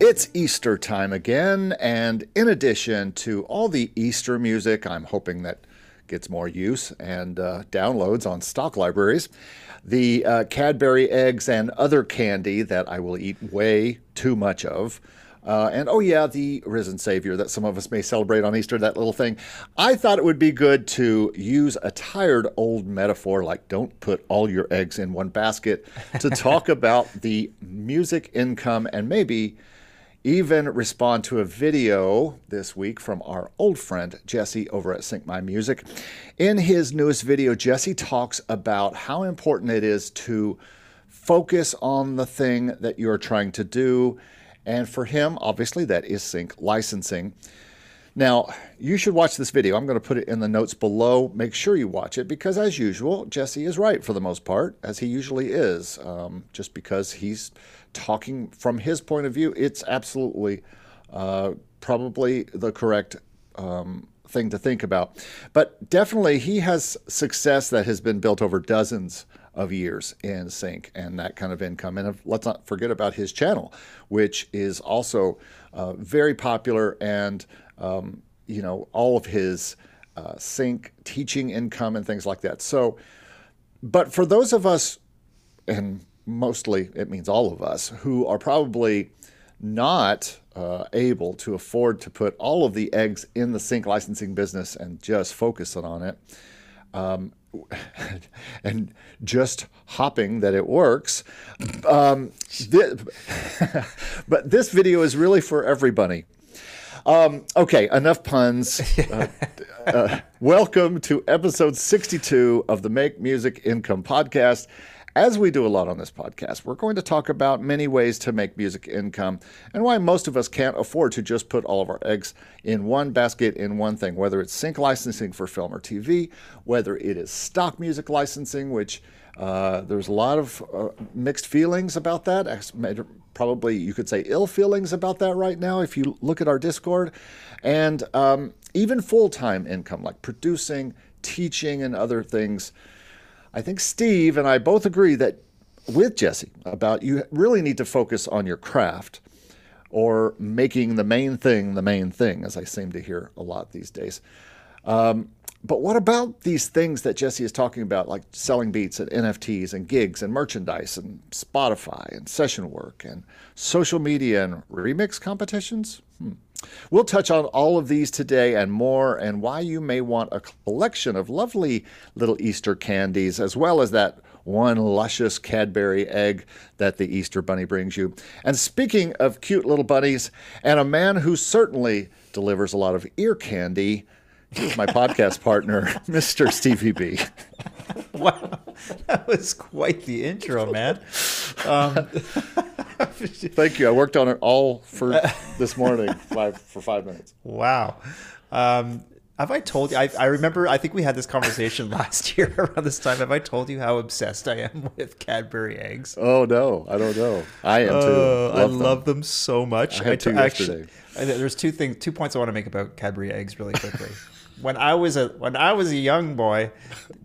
it's Easter time again, and in addition to all the Easter music, I'm hoping that gets more use and uh, downloads on stock libraries, the uh, Cadbury eggs and other candy that I will eat way too much of. Uh, and oh, yeah, the risen Savior that some of us may celebrate on Easter, that little thing. I thought it would be good to use a tired old metaphor like don't put all your eggs in one basket to talk about the music income and maybe even respond to a video this week from our old friend Jesse over at Sync My Music. In his newest video, Jesse talks about how important it is to focus on the thing that you're trying to do. And for him, obviously, that is sync licensing. Now, you should watch this video. I'm going to put it in the notes below. Make sure you watch it because, as usual, Jesse is right for the most part, as he usually is. Um, just because he's talking from his point of view, it's absolutely uh, probably the correct um, thing to think about. But definitely, he has success that has been built over dozens of years in sync and that kind of income. And let's not forget about his channel, which is also uh, very popular and um, you know all of his uh, sync teaching income and things like that. So, but for those of us, and mostly it means all of us, who are probably not uh, able to afford to put all of the eggs in the sync licensing business and just focus on it. Um, and just hopping that it works. Um, th- but this video is really for everybody. Um, okay, enough puns. Uh, uh, welcome to episode 62 of the Make Music Income podcast. As we do a lot on this podcast, we're going to talk about many ways to make music income and why most of us can't afford to just put all of our eggs in one basket in one thing, whether it's sync licensing for film or TV, whether it is stock music licensing, which uh, there's a lot of uh, mixed feelings about that. Probably you could say ill feelings about that right now if you look at our Discord. And um, even full time income, like producing, teaching, and other things I think Steve and I both agree that with Jesse about you really need to focus on your craft or making the main thing the main thing, as I seem to hear a lot these days. Um, but what about these things that Jesse is talking about, like selling beats and NFTs and gigs and merchandise and Spotify and session work and social media and remix competitions? Hmm. We'll touch on all of these today and more, and why you may want a collection of lovely little Easter candies, as well as that one luscious Cadbury egg that the Easter Bunny brings you. And speaking of cute little bunnies, and a man who certainly delivers a lot of ear candy, my podcast partner, Mr. Stevie B. Wow, that was quite the intro, man. Um, Thank you. I worked on it all for this morning, five for five minutes. Wow. Um, have I told you? I, I remember. I think we had this conversation last year around this time. Have I told you how obsessed I am with Cadbury eggs? Oh no, I don't know. I am too. Love I them. love them so much. I had two yesterday. Actually, there's two things, two points I want to make about Cadbury eggs really quickly. When I was a when I was a young boy,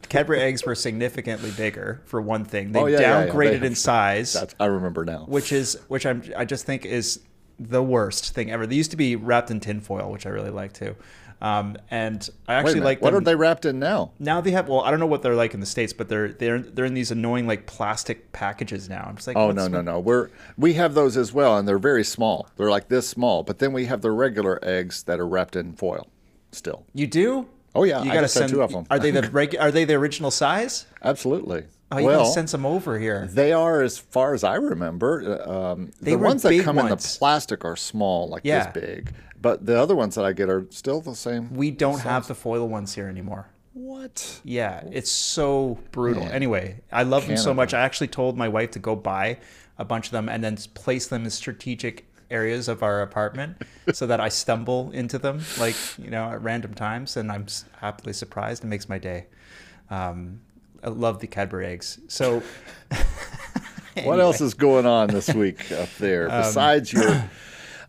Cadbury eggs were significantly bigger. For one thing, they oh, yeah, downgraded yeah, yeah. in size. I remember now. Which is which I'm I just think is the worst thing ever. They used to be wrapped in tinfoil, which I really like too. Um, and I actually like what are they wrapped in now? Now they have well, I don't know what they're like in the states, but they're they're they're in these annoying like plastic packages now. I'm just like, oh no no no, we're we have those as well, and they're very small. They're like this small, but then we have the regular eggs that are wrapped in foil still. You do? Oh yeah, you got to send two of them. Are they the regu- Are they the original size? Absolutely. Oh, you well, gotta send some over here. They are, as far as I remember, uh, um, the ones that come ones. in the plastic are small, like yeah. this big. But the other ones that I get are still the same. We don't size. have the foil ones here anymore. What? Yeah, it's so brutal. Man. Anyway, I love Canada. them so much. I actually told my wife to go buy a bunch of them and then place them in strategic areas of our apartment so that I stumble into them like you know at random times, and I'm happily surprised. It makes my day. Um, I love the Cadbury eggs. So. anyway. What else is going on this week up there um, besides um, your?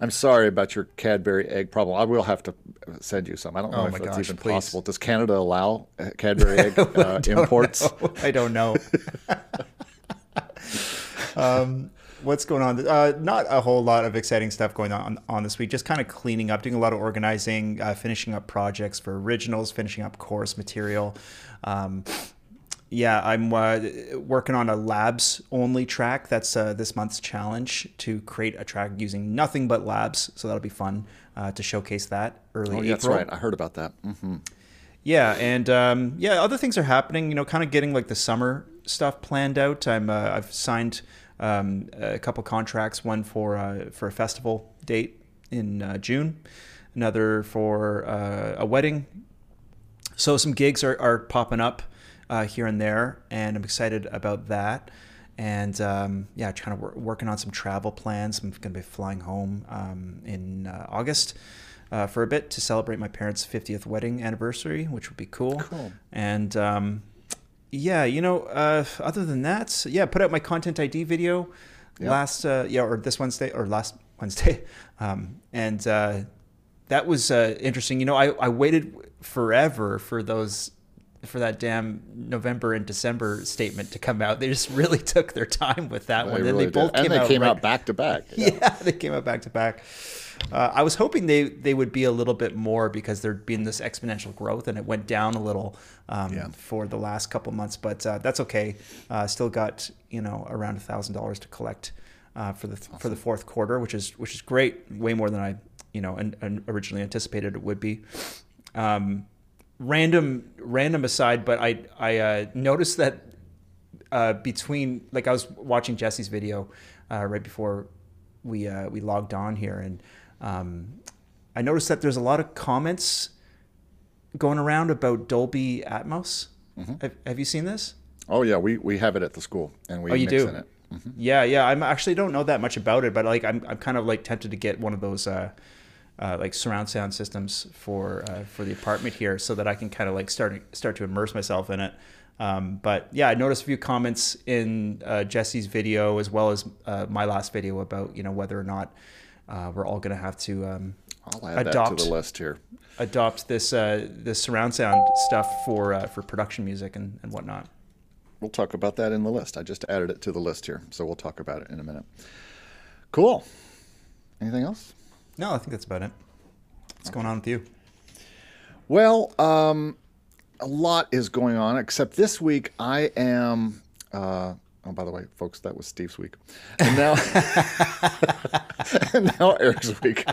I'm sorry about your Cadbury egg problem. I will have to send you some. I don't know oh if it's even please. possible. Does Canada allow uh, Cadbury egg uh, imports? Know. I don't know. um, what's going on? Uh, not a whole lot of exciting stuff going on on this week. Just kind of cleaning up, doing a lot of organizing, uh, finishing up projects for originals, finishing up course material. Um, yeah, I'm uh, working on a labs only track. That's uh, this month's challenge to create a track using nothing but labs. So that'll be fun uh, to showcase that early. Oh, yeah, that's right. I heard about that. Mm-hmm. Yeah, and um, yeah, other things are happening. You know, kind of getting like the summer stuff planned out. I'm uh, I've signed um, a couple contracts. One for uh, for a festival date in uh, June, another for a wedding. So some gigs are, are popping up uh, here and there, and I'm excited about that. And um, yeah, trying to work, working on some travel plans. I'm going to be flying home um, in uh, August. Uh, for a bit to celebrate my parents' 50th wedding anniversary, which would be cool. Cool. And um, yeah, you know, uh, other than that, yeah, put out my content ID video yep. last, uh, yeah, or this Wednesday or last Wednesday, um, and uh, that was uh, interesting. You know, I I waited forever for those for that damn November and December statement to come out. They just really took their time with that they one. Really then they both did. came and they out came right, out back to back. Yeah. yeah, they came out back to back. Uh, I was hoping they they would be a little bit more because there'd been this exponential growth and it went down a little um, yeah. for the last couple months, but uh, that's okay. Uh, still got you know around a thousand dollars to collect uh, for the awesome. for the fourth quarter, which is which is great, way more than I you know and, and originally anticipated it would be. Um, random random aside, but I I uh, noticed that uh, between like I was watching Jesse's video uh, right before we uh, we logged on here, and um, I noticed that there's a lot of comments going around about Dolby Atmos. Mm-hmm. Have, have, you seen this? Oh yeah, we, we have it at the school, and we oh you do. Mm-hmm. Yeah, yeah. I'm actually don't know that much about it, but like I'm I'm kind of like tempted to get one of those. Uh, uh, like surround sound systems for uh, for the apartment here, so that I can kind of like start start to immerse myself in it. Um, but yeah, I noticed a few comments in uh, Jesse's video as well as uh, my last video about you know whether or not uh, we're all going to have to um, adopt the list here. Adopt this uh, this surround sound stuff for for production music and, and whatnot. We'll talk about that in the list. I just added it to the list here, so we'll talk about it in a minute. Cool. Anything else? No, I think that's about it. What's okay. going on with you? Well, um, a lot is going on, except this week I am. Uh, oh, by the way, folks, that was Steve's week, and now, and now Eric's week.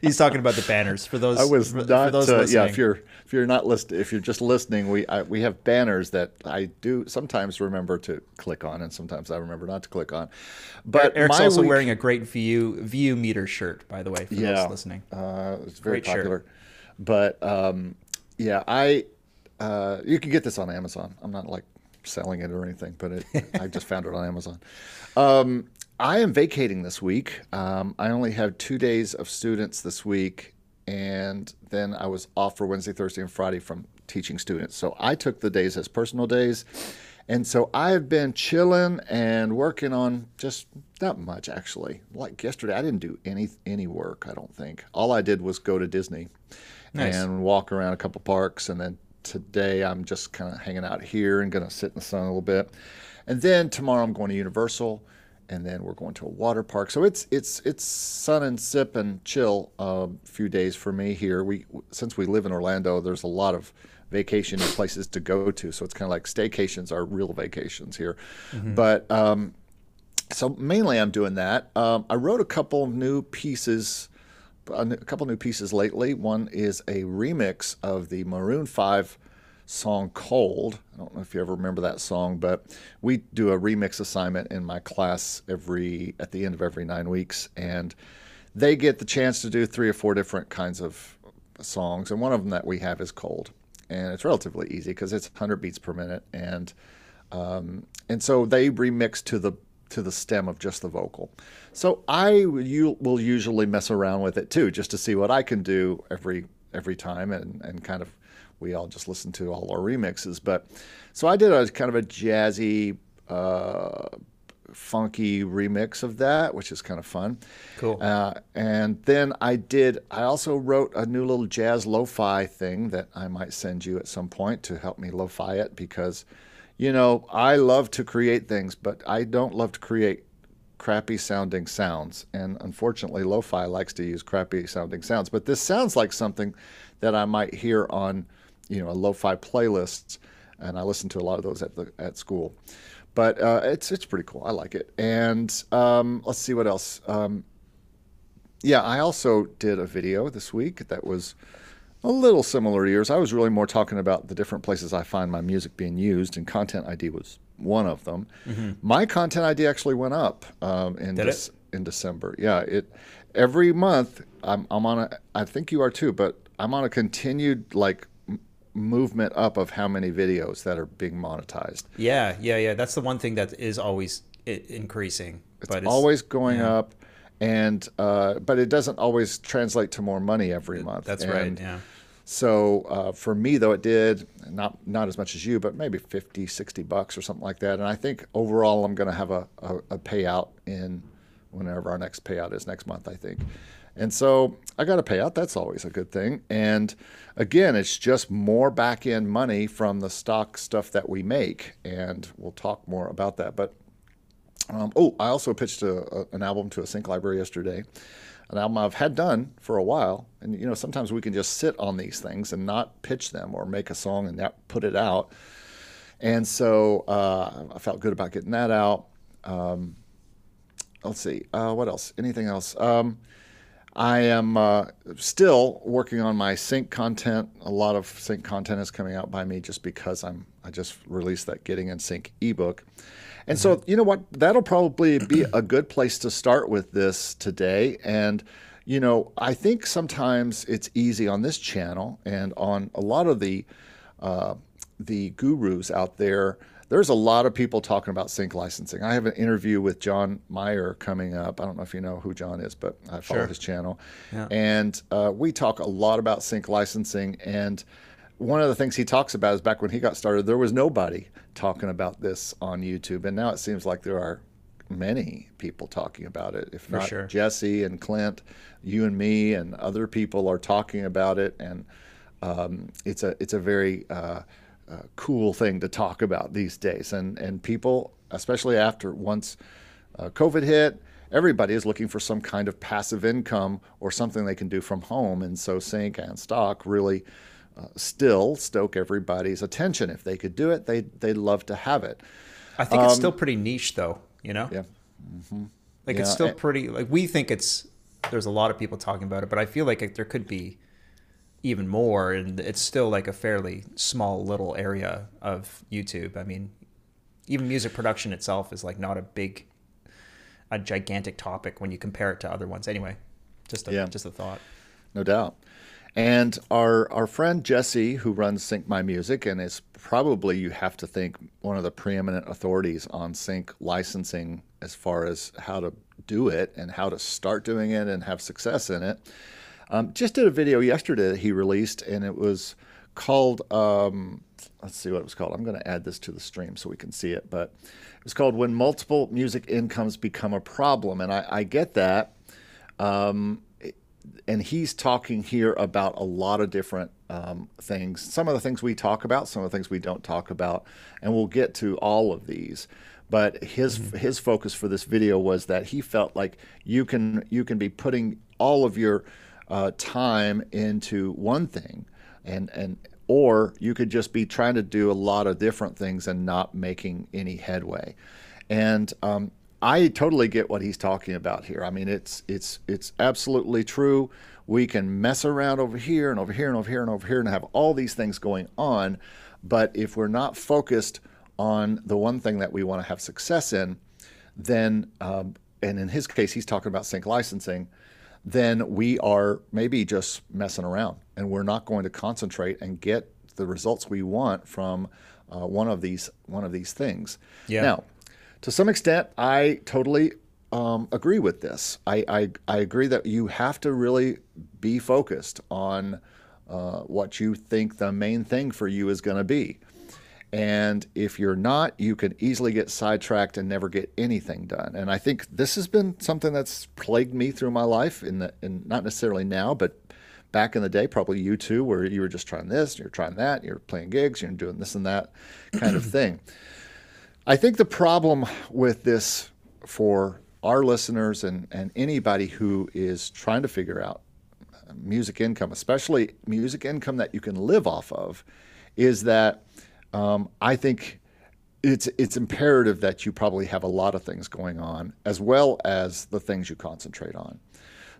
He's talking about the banners for those. I was for, not. For those uh, yeah, if you're if you're not list if you're just listening, we I, we have banners that I do sometimes remember to click on, and sometimes I remember not to click on. But Eric's also week, wearing a great view view meter shirt, by the way, for yeah, those listening. Uh, it's very great popular. Shirt. But um, yeah, I uh, you can get this on Amazon. I'm not like selling it or anything, but it, I just found it on Amazon. Um, I am vacating this week. Um, I only have two days of students this week, and then I was off for Wednesday, Thursday, and Friday from teaching students. So I took the days as personal days. And so I've been chilling and working on just not much actually. Like yesterday, I didn't do any any work. I don't think. All I did was go to Disney nice. and walk around a couple parks. And then today, I'm just kind of hanging out here and going to sit in the sun a little bit. And then tomorrow, I'm going to Universal and then we're going to a water park. So it's it's it's sun and sip and chill a uh, few days for me here. We since we live in Orlando, there's a lot of vacation places to go to. So it's kind of like staycations are real vacations here. Mm-hmm. But um, so mainly I'm doing that. Um, I wrote a couple of new pieces. A couple new pieces lately. One is a remix of the Maroon Five song Cold. I don't know if you ever remember that song, but we do a remix assignment in my class every at the end of every 9 weeks and they get the chance to do three or four different kinds of songs and one of them that we have is Cold. And it's relatively easy because it's 100 beats per minute and um, and so they remix to the to the stem of just the vocal. So I you will usually mess around with it too, just to see what I can do every every time, and and kind of we all just listen to all our remixes. But so I did a kind of a jazzy. Uh, funky remix of that, which is kind of fun. Cool. Uh, and then I did. I also wrote a new little jazz lo-fi thing that I might send you at some point to help me lo-fi it because, you know, I love to create things, but I don't love to create crappy sounding sounds. And unfortunately, lo-fi likes to use crappy sounding sounds. But this sounds like something that I might hear on, you know, a lo-fi playlists, and I listen to a lot of those at the at school but uh, it's it's pretty cool. I like it. And um, let's see what else. Um, yeah, I also did a video this week that was a little similar to yours. I was really more talking about the different places I find my music being used, and Content ID was one of them. Mm-hmm. My Content ID actually went up um, in this in December. Yeah, it every month I'm, I'm on a. I think you are too, but I'm on a continued like movement up of how many videos that are being monetized. Yeah, yeah, yeah. That's the one thing that is always increasing. It's, but it's always going yeah. up, and uh, but it doesn't always translate to more money every month. That's and right. Yeah. So uh, for me, though, it did not not as much as you, but maybe 50, 60 bucks or something like that. And I think overall, I'm going to have a, a, a payout in whenever our next payout is next month. I think. And so I got a payout. That's always a good thing. And again, it's just more back end money from the stock stuff that we make. And we'll talk more about that. But um, oh, I also pitched a, a, an album to a sync library yesterday, an album I've had done for a while. And, you know, sometimes we can just sit on these things and not pitch them or make a song and put it out. And so uh, I felt good about getting that out. Um, let's see, uh, what else? Anything else? Um, I am uh, still working on my sync content. A lot of sync content is coming out by me just because I'm I just released that Getting in Sync ebook. And so, mm-hmm. you know what? That'll probably be a good place to start with this today. And, you know, I think sometimes it's easy on this channel and on a lot of the uh, the gurus out there there's a lot of people talking about sync licensing. I have an interview with John Meyer coming up. I don't know if you know who John is, but I follow sure. his channel. Yeah. And uh, we talk a lot about sync licensing. And one of the things he talks about is back when he got started, there was nobody talking about this on YouTube. And now it seems like there are many people talking about it. If For not sure. Jesse and Clint, you and me, and other people are talking about it. And um, it's a it's a very uh, uh, cool thing to talk about these days. And and people, especially after once uh, COVID hit, everybody is looking for some kind of passive income or something they can do from home. And so Sync and Stock really uh, still stoke everybody's attention. If they could do it, they they'd love to have it. I think um, it's still pretty niche, though. You know. Yeah. Mm-hmm. Like yeah. it's still pretty. Like we think it's. There's a lot of people talking about it, but I feel like there could be even more and it's still like a fairly small little area of YouTube. I mean, even music production itself is like not a big a gigantic topic when you compare it to other ones. Anyway, just a, yeah. just a thought. No doubt. And our our friend Jesse, who runs Sync My Music, and is probably you have to think one of the preeminent authorities on sync licensing as far as how to do it and how to start doing it and have success in it. Um, just did a video yesterday that he released, and it was called. Um, let's see what it was called. I'm going to add this to the stream so we can see it. But it was called "When Multiple Music Incomes Become a Problem," and I, I get that. Um, and he's talking here about a lot of different um, things. Some of the things we talk about, some of the things we don't talk about, and we'll get to all of these. But his mm-hmm. his focus for this video was that he felt like you can you can be putting all of your uh, time into one thing, and and or you could just be trying to do a lot of different things and not making any headway. And um, I totally get what he's talking about here. I mean, it's it's it's absolutely true. We can mess around over here and over here and over here and over here and have all these things going on, but if we're not focused on the one thing that we want to have success in, then um, and in his case, he's talking about sync licensing then we are maybe just messing around and we're not going to concentrate and get the results we want from uh, one of these one of these things. Yeah. Now, to some extent, I totally um, agree with this. I, I, I agree that you have to really be focused on uh, what you think the main thing for you is going to be. And if you're not, you can easily get sidetracked and never get anything done. And I think this has been something that's plagued me through my life, in the, in not necessarily now, but back in the day, probably you too, where you were just trying this, you're trying that, you're playing gigs, you're doing this and that kind of thing. I think the problem with this for our listeners and, and anybody who is trying to figure out music income, especially music income that you can live off of, is that um, I think it's it's imperative that you probably have a lot of things going on as well as the things you concentrate on.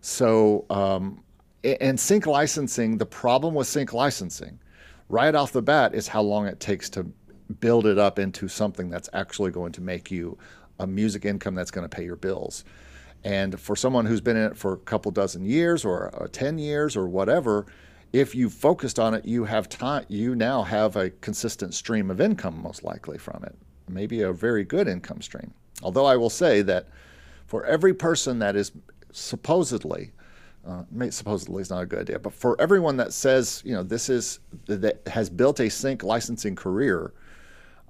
So um, and sync licensing, the problem with sync licensing, right off the bat, is how long it takes to build it up into something that's actually going to make you a music income that's going to pay your bills. And for someone who's been in it for a couple dozen years or, or 10 years or whatever, if you focused on it, you have time. You now have a consistent stream of income, most likely from it. Maybe a very good income stream. Although I will say that for every person that is supposedly, uh, supposedly is not a good idea, but for everyone that says, you know, this is that has built a sync licensing career,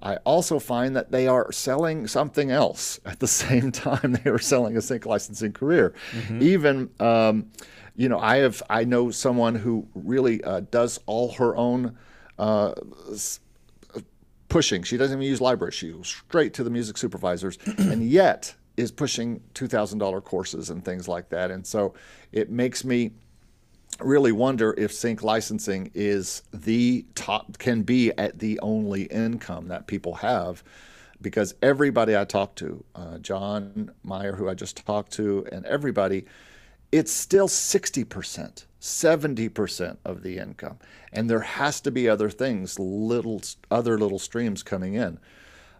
I also find that they are selling something else at the same time they are selling a sync licensing career. Mm-hmm. Even, um, you know, I have I know someone who really uh, does all her own uh, pushing. She doesn't even use libraries. She goes straight to the music supervisors, and yet is pushing two thousand dollar courses and things like that. And so it makes me really wonder if sync licensing is the top can be at the only income that people have because everybody I talk to, uh, John Meyer, who I just talked to, and everybody, it's still 60%, 70% of the income. And there has to be other things, little other little streams coming in.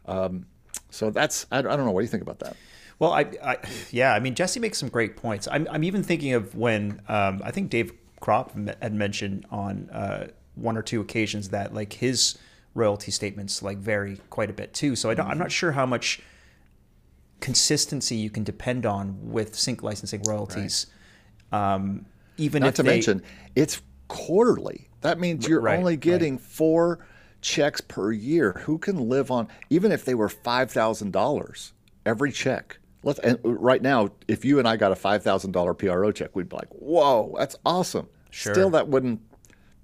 Um, so that's, I, I don't know. What do you think about that? Well, I, I, yeah, I mean, Jesse makes some great points. I'm, I'm even thinking of when um, I think Dave Crop had mentioned on uh, one or two occasions that like his royalty statements like vary quite a bit too. So I don't, I'm not sure how much consistency you can depend on with sync licensing royalties. Right. Um, even not to they, mention it's quarterly. That means you're right, only getting right. four checks per year. Who can live on even if they were five thousand dollars every check? Let's and right now, if you and I got a five thousand dollar PRO check, we'd be like, "Whoa, that's awesome." Sure. Still, that wouldn't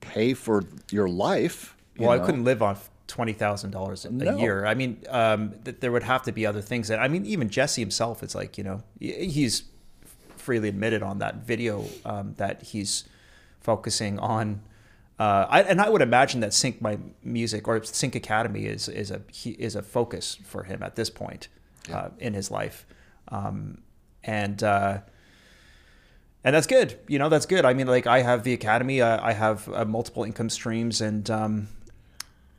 pay for your life. You well, know? I couldn't live on twenty thousand dollars a year. I mean, um, th- there would have to be other things. That I mean, even Jesse himself, it's like you know, he's freely admitted on that video um, that he's focusing on. Uh, I, and I would imagine that Sync My Music or Sync Academy is is a is a focus for him at this point yeah. uh, in his life. Um, and uh, and that's good. You know, that's good. I mean, like I have the academy, uh, I have uh, multiple income streams, and um,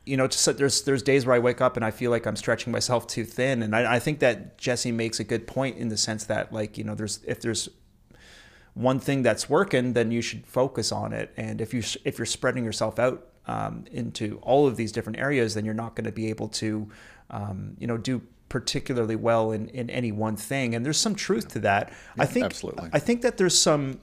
you know, just, there's there's days where I wake up and I feel like I'm stretching myself too thin, and I, I think that Jesse makes a good point in the sense that like you know, there's if there's one thing that's working, then you should focus on it, and if you if you're spreading yourself out um, into all of these different areas, then you're not going to be able to um, you know do particularly well in, in any one thing. And there's some truth to that. Yeah, I think absolutely. I think that there's some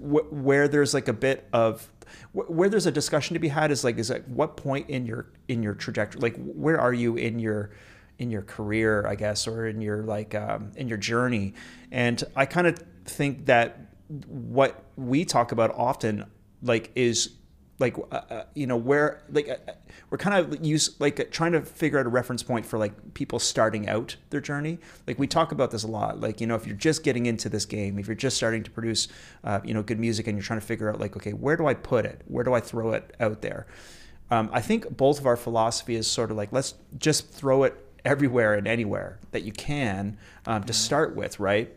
where there's like a bit of where there's a discussion to be had is like is at what point in your in your trajectory like where are you in your in your career I guess or in your like um, in your journey and I kind of think that what we talk about often like is like uh, uh, you know where like uh, uh we're kind of use like trying to figure out a reference point for like people starting out their journey. Like we talk about this a lot like you know if you're just getting into this game if you're just starting to produce uh, you know good music and you're trying to figure out like okay where do i put it? Where do i throw it out there? Um, i think both of our philosophy is sort of like let's just throw it everywhere and anywhere that you can um, to start with right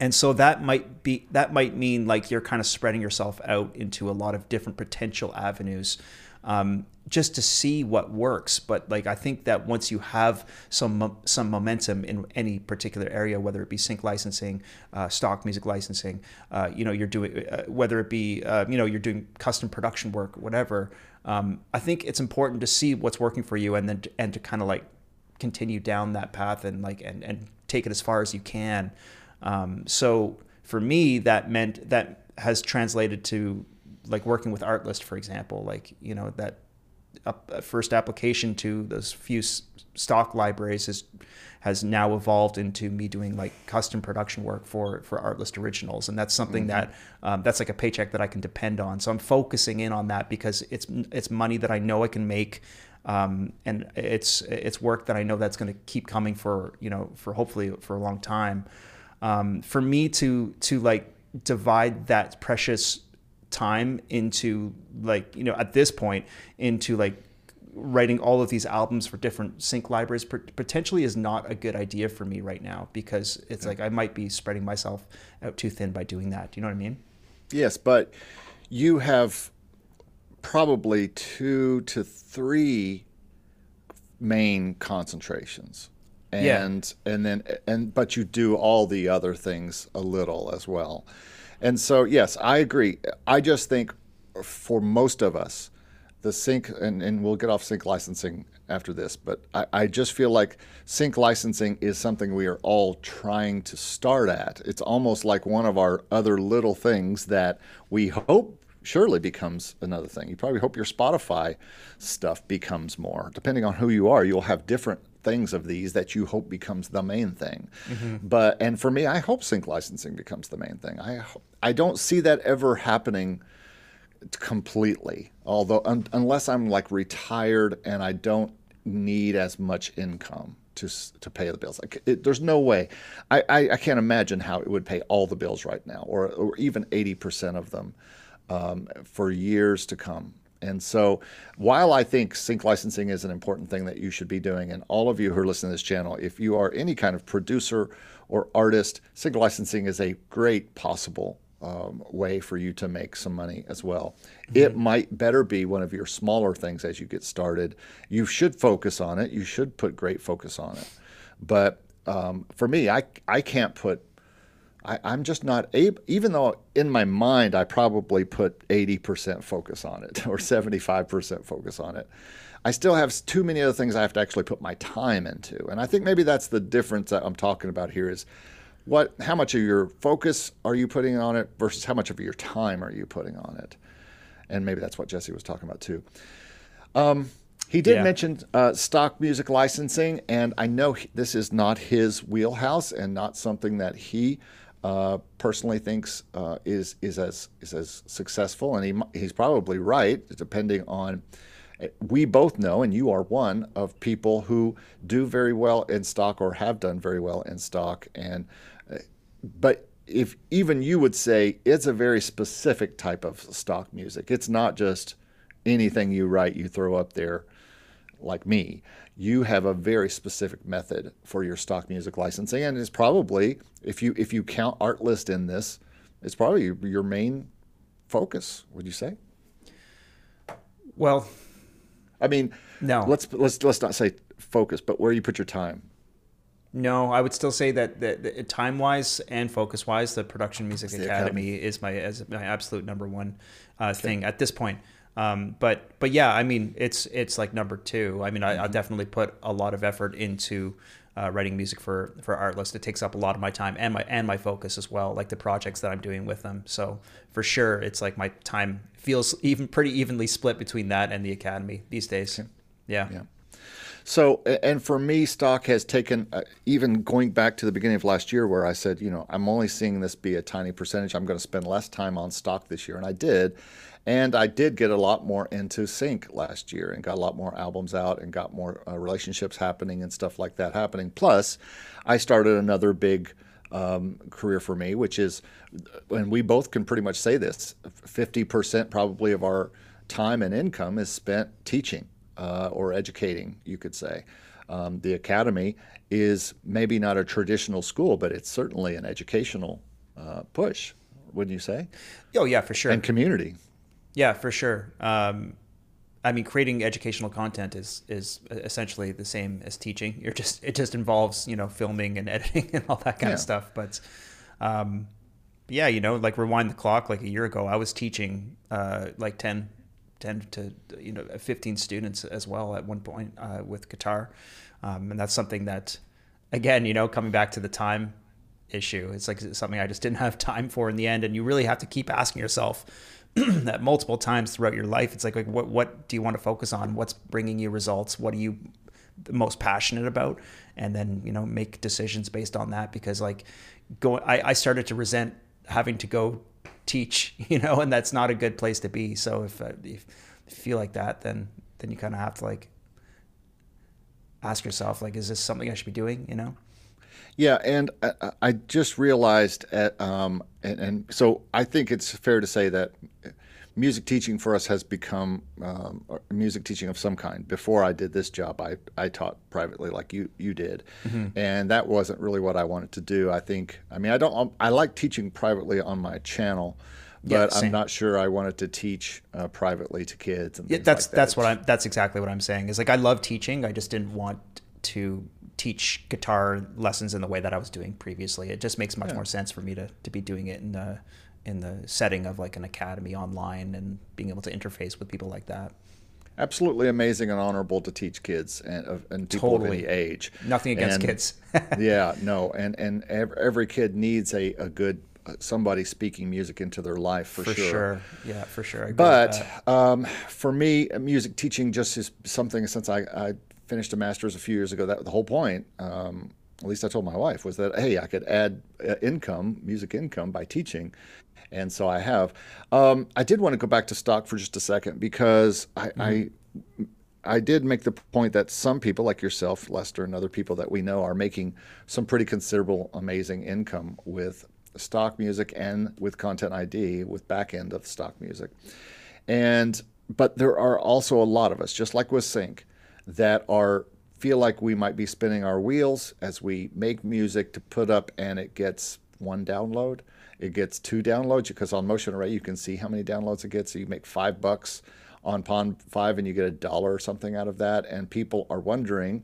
and so that might be that might mean like you're kind of spreading yourself out into a lot of different potential avenues um, just to see what works but like i think that once you have some some momentum in any particular area whether it be sync licensing uh, stock music licensing uh, you know you're doing uh, whether it be uh, you know you're doing custom production work whatever um, i think it's important to see what's working for you and then and to kind of like continue down that path and like and and take it as far as you can. Um, so for me, that meant that has translated to like working with Artlist, for example, like you know that first application to those few stock libraries is has now evolved into me doing like custom production work for for Artlist originals, and that's something mm-hmm. that um, that's like a paycheck that I can depend on. So I'm focusing in on that because it's it's money that I know I can make. Um, and it's it's work that I know that's going to keep coming for you know for hopefully for a long time. Um, for me to to like divide that precious time into like you know at this point into like writing all of these albums for different sync libraries potentially is not a good idea for me right now because it's like I might be spreading myself out too thin by doing that. Do you know what I mean? Yes, but you have probably two to three main concentrations. And yeah. and then and but you do all the other things a little as well. And so yes, I agree. I just think for most of us, the sync, and, and we'll get off sync licensing after this, but I, I, just feel like sync licensing is something we are all trying to start at. It's almost like one of our other little things that we hope surely becomes another thing. You probably hope your Spotify stuff becomes more. Depending on who you are, you'll have different things of these that you hope becomes the main thing. Mm-hmm. But and for me, I hope sync licensing becomes the main thing. I I don't see that ever happening completely. Although un- unless I'm like retired and I don't need as much income to to pay the bills, like it, there's no way. I, I, I can't imagine how it would pay all the bills right now, or or even eighty percent of them um, for years to come. And so, while I think sync licensing is an important thing that you should be doing, and all of you who are listening to this channel, if you are any kind of producer or artist, sync licensing is a great possible um, way for you to make some money as well. Mm-hmm. It might better be one of your smaller things as you get started. You should focus on it. You should put great focus on it. But um, for me, I I can't put. I, I'm just not able. Even though in my mind I probably put 80% focus on it or 75% focus on it. I still have too many other things I have to actually put my time into. And I think maybe that's the difference that I'm talking about here is what how much of your focus are you putting on it versus how much of your time are you putting on it and maybe that's what jesse was talking about too um, he did yeah. mention uh, stock music licensing and i know he, this is not his wheelhouse and not something that he uh, personally thinks uh, is is as is as successful and he he's probably right depending on we both know, and you are one of people who do very well in stock or have done very well in stock. And uh, but if even you would say it's a very specific type of stock music, it's not just anything you write you throw up there like me. You have a very specific method for your stock music licensing, and it's probably if you if you count Artlist in this, it's probably your main focus. Would you say? Well, I mean, no. Let's let's let's not say focus, but where you put your time. No, I would still say that, that, that time wise and focus wise, the Production Music Academy, Academy, is my as my absolute number one uh, okay. thing at this point. Um, but but yeah, I mean, it's it's like number two. I mean, I, mm-hmm. definitely put a lot of effort into uh, writing music for for Artlist. It takes up a lot of my time and my and my focus as well, like the projects that I'm doing with them. So for sure, it's like my time feels even pretty evenly split between that and the Academy these days. Yeah. Yeah. So, and for me, stock has taken, uh, even going back to the beginning of last year, where I said, you know, I'm only seeing this be a tiny percentage. I'm going to spend less time on stock this year. And I did. And I did get a lot more into sync last year and got a lot more albums out and got more uh, relationships happening and stuff like that happening. Plus, I started another big um, career for me, which is, and we both can pretty much say this 50% probably of our time and income is spent teaching uh, or educating, you could say. Um, the academy is maybe not a traditional school, but it's certainly an educational uh, push, wouldn't you say? Oh, yeah, for sure. And community. Yeah, for sure. Um, I mean, creating educational content is is essentially the same as teaching. You're just it just involves you know filming and editing and all that kind yeah. of stuff. But um, yeah, you know, like rewind the clock. Like a year ago, I was teaching uh, like 10, 10 to you know 15 students as well at one point uh, with guitar um, and that's something that again you know coming back to the time issue it's like something i just didn't have time for in the end and you really have to keep asking yourself that multiple times throughout your life it's like, like what what do you want to focus on what's bringing you results what are you most passionate about and then you know make decisions based on that because like go I, I started to resent having to go teach, you know, and that's not a good place to be. So if, uh, if you feel like that, then then you kind of have to like ask yourself, like, is this something I should be doing? You know? Yeah, and I, I just realized, at, um, and, and so I think it's fair to say that music teaching for us has become um, music teaching of some kind. Before I did this job, I, I taught privately like you you did, mm-hmm. and that wasn't really what I wanted to do. I think I mean I don't I like teaching privately on my channel. But yeah, I'm not sure I wanted to teach uh, privately to kids. And yeah, that's like that. that's what I'm. That's exactly what I'm saying. Is like I love teaching. I just didn't want to teach guitar lessons in the way that I was doing previously. It just makes much yeah. more sense for me to, to be doing it in a, in the setting of like an academy online and being able to interface with people like that. Absolutely amazing and honorable to teach kids and, and people totally. of any age. Nothing against and, kids. yeah, no, and and every kid needs a, a good uh, somebody speaking music into their life for, sure. for sure. sure. Yeah, for sure. But um, for me, music teaching just is something since I, I finished a master's a few years ago. That the whole point. Um, at least I told my wife was that hey, I could add uh, income, music income, by teaching, and so I have. Um, I did want to go back to stock for just a second because I, mm-hmm. I I did make the point that some people, like yourself, Lester, and other people that we know, are making some pretty considerable, amazing income with stock music and with Content ID, with back end of stock music. And but there are also a lot of us, just like with Sync, that are feel like we might be spinning our wheels as we make music to put up, and it gets one download it gets two downloads because on Motion Array you can see how many downloads it gets. So you make five bucks on Pond5 and you get a dollar or something out of that. And people are wondering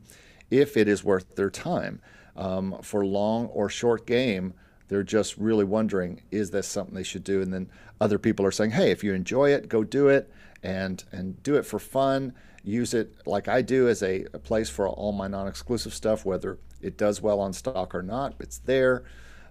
if it is worth their time. Um, for long or short game, they're just really wondering, is this something they should do? And then other people are saying, hey, if you enjoy it, go do it and and do it for fun. Use it like I do as a, a place for all my non-exclusive stuff, whether it does well on stock or not. It's there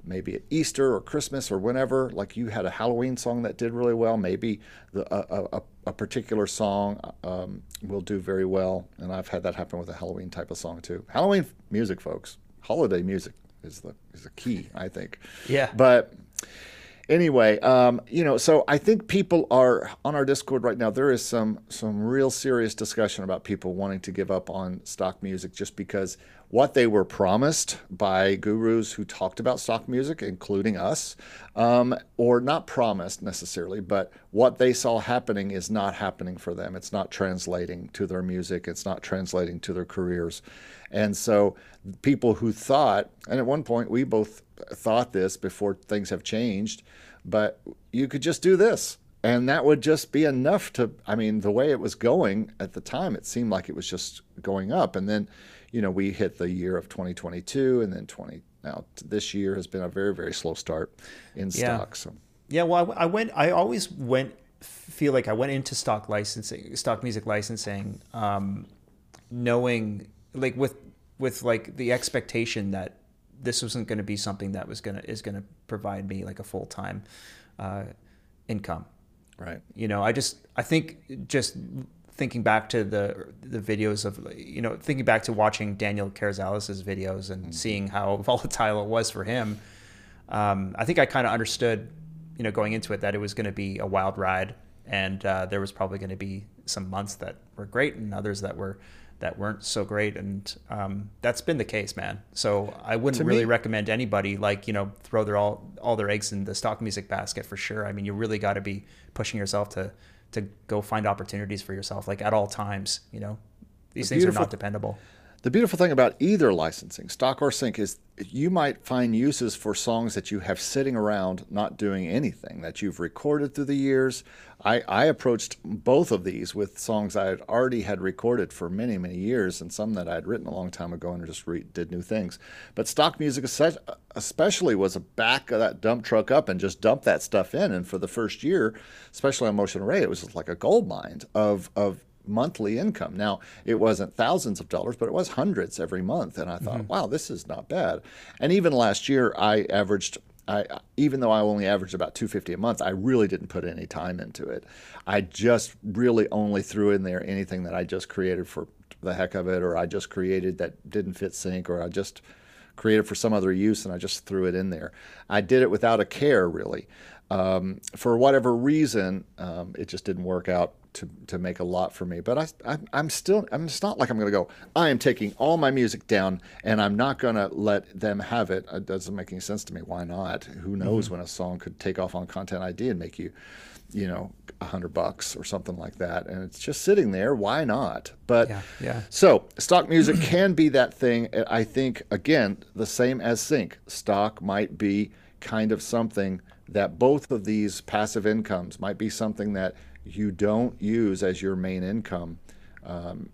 maybe at Easter or Christmas or whenever, like you had a Halloween song that did really well, maybe the, a, a, a, particular song um, will do very well. And I've had that happen with a Halloween type of song too. Halloween music, folks, holiday music is the is the key, I think. Yeah. But anyway, um, you know, so I think people are on our Discord right now. There is some some real serious discussion about people wanting to give up on stock music just because what they were promised by gurus who talked about stock music, including us, um, or not promised necessarily, but what they saw happening is not happening for them. It's not translating to their music, it's not translating to their careers. And so, people who thought, and at one point we both thought this before things have changed, but you could just do this and that would just be enough to i mean the way it was going at the time it seemed like it was just going up and then you know, we hit the year of 2022, and then 20 now this year has been a very very slow start in yeah. stock. So yeah, well, I, I went. I always went. Feel like I went into stock licensing, stock music licensing, um, knowing like with with like the expectation that this wasn't going to be something that was gonna is gonna provide me like a full time uh, income. Right. You know, I just I think just thinking back to the the videos of you know thinking back to watching Daniel Carrizales's videos and mm-hmm. seeing how volatile it was for him, um, I think I kind of understood, you know, going into it that it was going to be a wild ride, and uh, there was probably going to be some months that were great and others that were that weren't so great, and um, that's been the case, man. So I wouldn't to really me, recommend anybody like you know throw their all all their eggs in the stock music basket for sure. I mean, you really got to be pushing yourself to to go find opportunities for yourself like at all times you know these the things are not dependable the beautiful thing about either licensing, stock or sync, is you might find uses for songs that you have sitting around not doing anything that you've recorded through the years. I, I approached both of these with songs I had already had recorded for many, many years and some that I had written a long time ago and just re- did new things. But stock music especially was a back of that dump truck up and just dump that stuff in. And for the first year, especially on Motion Array, it was like a gold mine of, of monthly income. Now, it wasn't thousands of dollars, but it was hundreds every month. And I thought, mm-hmm. wow, this is not bad. And even last year, I averaged. I, even though I only averaged about 250 a month, I really didn't put any time into it. I just really only threw in there anything that I just created for the heck of it, or I just created that didn't fit sync, or I just created for some other use and I just threw it in there. I did it without a care, really. Um, for whatever reason, um, it just didn't work out to, to make a lot for me. But I, I, I'm still, I'm, it's not like I'm going to go, I am taking all my music down and I'm not going to let them have it. It doesn't make any sense to me. Why not? Who knows mm-hmm. when a song could take off on Content ID and make you, you know, a hundred bucks or something like that. And it's just sitting there. Why not? But yeah, yeah. So stock music can be that thing. I think, again, the same as sync. Stock might be kind of something that both of these passive incomes might be something that you don't use as your main income um,